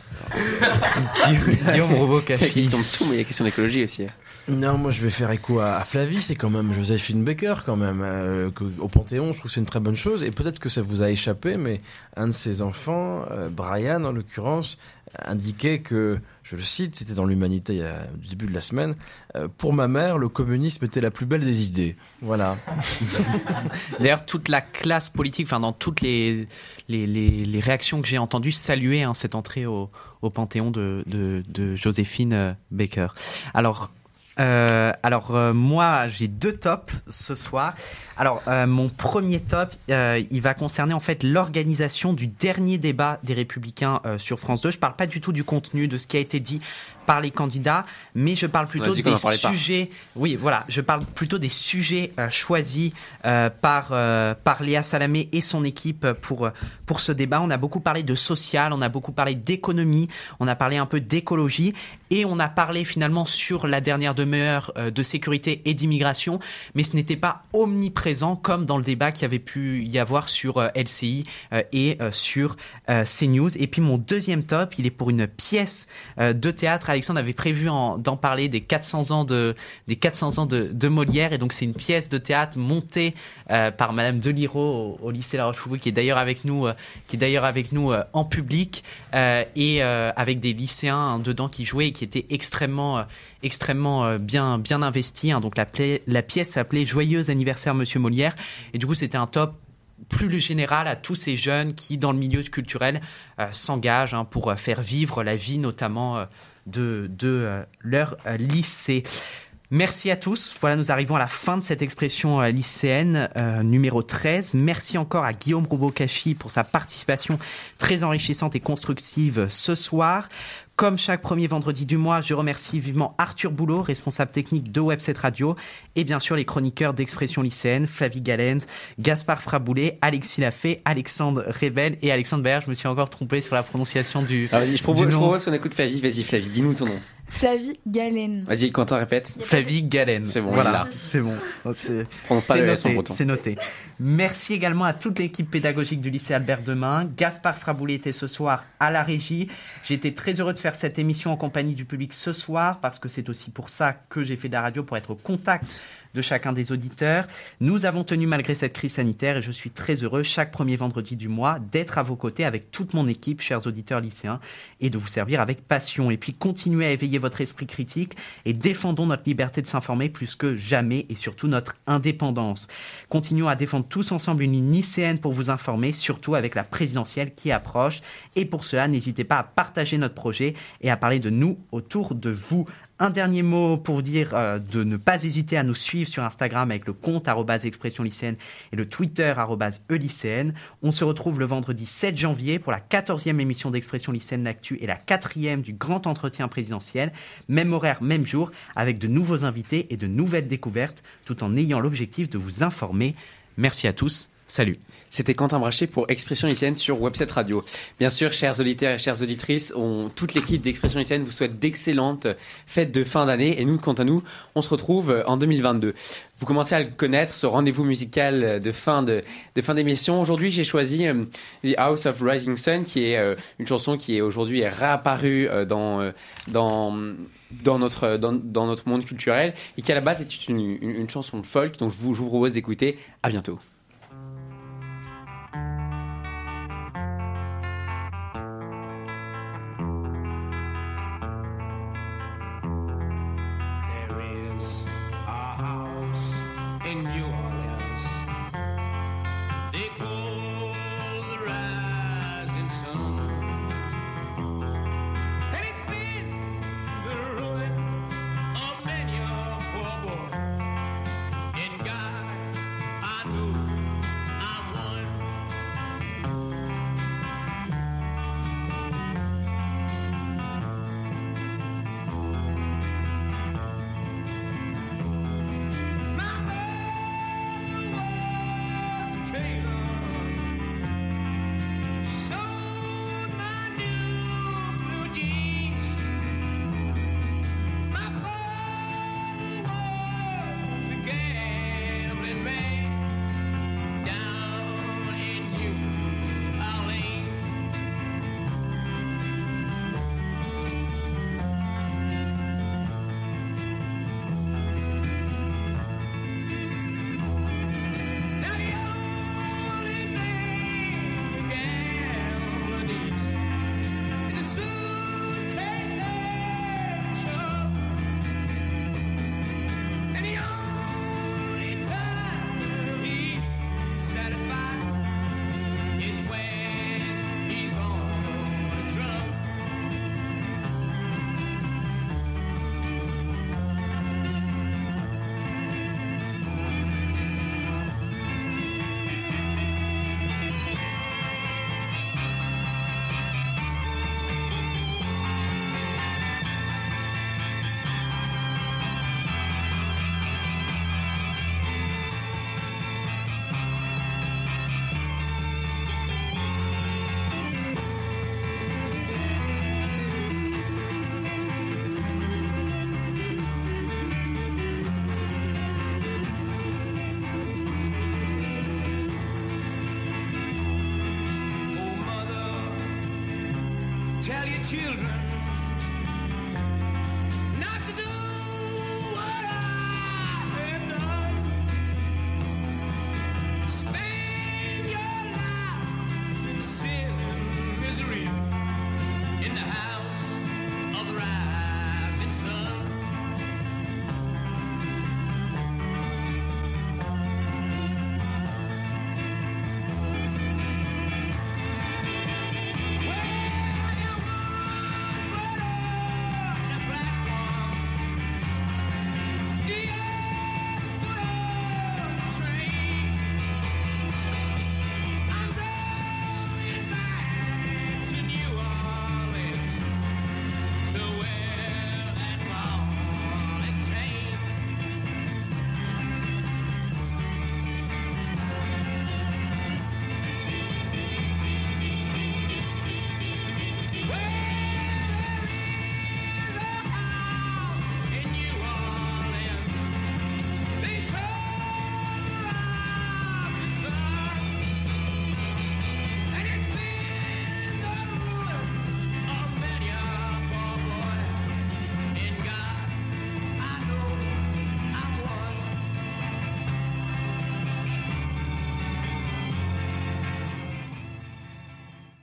Guillaume Robot Il y a question de sous, mais il y a question d'écologie aussi. Non, moi je vais faire écho à, à Flavie, c'est quand même Joséphine Baker quand même. euh, au Panthéon, je trouve que c'est une très bonne chose. Et peut-être que ça vous a échappé, mais un de ses enfants, euh, Brian en l'occurrence, indiquait que, je le cite, c'était dans l'Humanité au début de la semaine, euh, pour ma mère, le communisme était la plus belle des idées. Voilà. D'ailleurs, toute la classe politique, enfin dans toutes les, les, les, les réactions que j'ai entendues, saluer hein, cette entrée au, au Panthéon de, de, de Joséphine euh, Baker. Alors, euh, alors euh, moi, j'ai deux tops ce soir. Alors, euh, mon premier top, euh, il va concerner en fait l'organisation du dernier débat des Républicains euh, sur France 2. Je parle pas du tout du contenu, de ce qui a été dit par les candidats, mais je parle plutôt des pas. sujets. Oui, voilà, je parle plutôt des sujets euh, choisis euh, par euh, par Léa Salamé et son équipe pour pour ce débat. On a beaucoup parlé de social, on a beaucoup parlé d'économie, on a parlé un peu d'écologie et on a parlé finalement sur la dernière demeure de sécurité et d'immigration, mais ce n'était pas omniprésent comme dans le débat qu'il y avait pu y avoir sur euh, LCI euh, et euh, sur CNews. Et puis mon deuxième top, il est pour une pièce de théâtre. Alexandre avait prévu en- d'en parler des 400 ans de des 400 ans de, Molière et donc c'est une pièce de théâtre montée par Madame Deliro au, lycée La Rochefoucauld qui est d'ailleurs avec nous qui est d'ailleurs avec nous en public et avec des lycéens hein, dedans qui jouaient et qui étaient extrêmement extrêmement euh, bien bien investis. hein. Donc la, pièce s'appelait Joyeux anniversaire Monsieur Molière et du coup c'était un top plus général à tous ces jeunes qui, dans le milieu culturel, euh, s'engagent hein, pour euh, faire vivre la vie, notamment de, de leur lycée. Merci à tous. Voilà, nous arrivons à la fin de cette expression lycéenne numéro 13. Merci encore à Guillaume Robokashi pour sa participation très enrichissante et constructive ce soir. Comme chaque premier vendredi du mois, je remercie vivement Arthur Boulot, responsable technique de Webset Radio, et bien sûr les chroniqueurs d'Expression lycéenne, Flavie Galens, Gaspard Fraboulet, Alexis Lafay, Alexandre Rebel et Alexandre Baer. Je me suis encore trompé sur la prononciation du, Alors vas-y, je propose qu'on écoute Flavie. Vas-y, Flavie, dis-nous ton nom. Flavie Galen. Vas-y, Quentin, répète. Flavie Galen. C'est bon, voilà, c'est bon. C'est noté, breton. c'est noté. Merci également à toute l'équipe pédagogique du lycée Albert Demain. Gaspard Fraboulet était ce soir à la régie. J'étais très heureux de faire cette émission en compagnie du public ce soir parce que c'est aussi pour ça que j'ai fait de la radio, pour être au contact de chacun des auditeurs. Nous avons tenu malgré cette crise sanitaire et je suis très heureux chaque premier vendredi du mois d'être à vos côtés avec toute mon équipe, chers auditeurs lycéens, et de vous servir avec passion. Et puis continuez à éveiller votre esprit critique et défendons notre liberté de s'informer plus que jamais et surtout notre indépendance. Continuons à défendre tous ensemble une ligne lycéenne pour vous informer, surtout avec la présidentielle qui approche. Et pour cela, n'hésitez pas à partager notre projet et à parler de nous autour de vous. Un dernier mot pour dire euh, de ne pas hésiter à nous suivre sur Instagram avec le compte expression lycéenne et le Twitter e-lycéenne. On se retrouve le vendredi 7 janvier pour la 14e émission d'expression lycéenne l'actu et la quatrième du grand entretien présidentiel. Même horaire, même jour, avec de nouveaux invités et de nouvelles découvertes, tout en ayant l'objectif de vous informer. Merci à tous. Salut. C'était Quentin Brachet pour Expression lycéenne sur Webset Radio. Bien sûr, chers auditeurs et chères auditrices, toute l'équipe d'Expression lycéenne vous souhaite d'excellentes fêtes de fin d'année et nous, quant à nous, on se retrouve en 2022. Vous commencez à le connaître, ce rendez-vous musical de fin de, fin d'émission. Aujourd'hui, j'ai choisi euh, The House of Rising Sun, qui est euh, une chanson qui est aujourd'hui réapparue euh, dans, euh, dans, dans, notre, dans, dans, notre monde culturel et qui à la base est une, une, une chanson folk. Donc je vous, je vous propose d'écouter. À bientôt. Children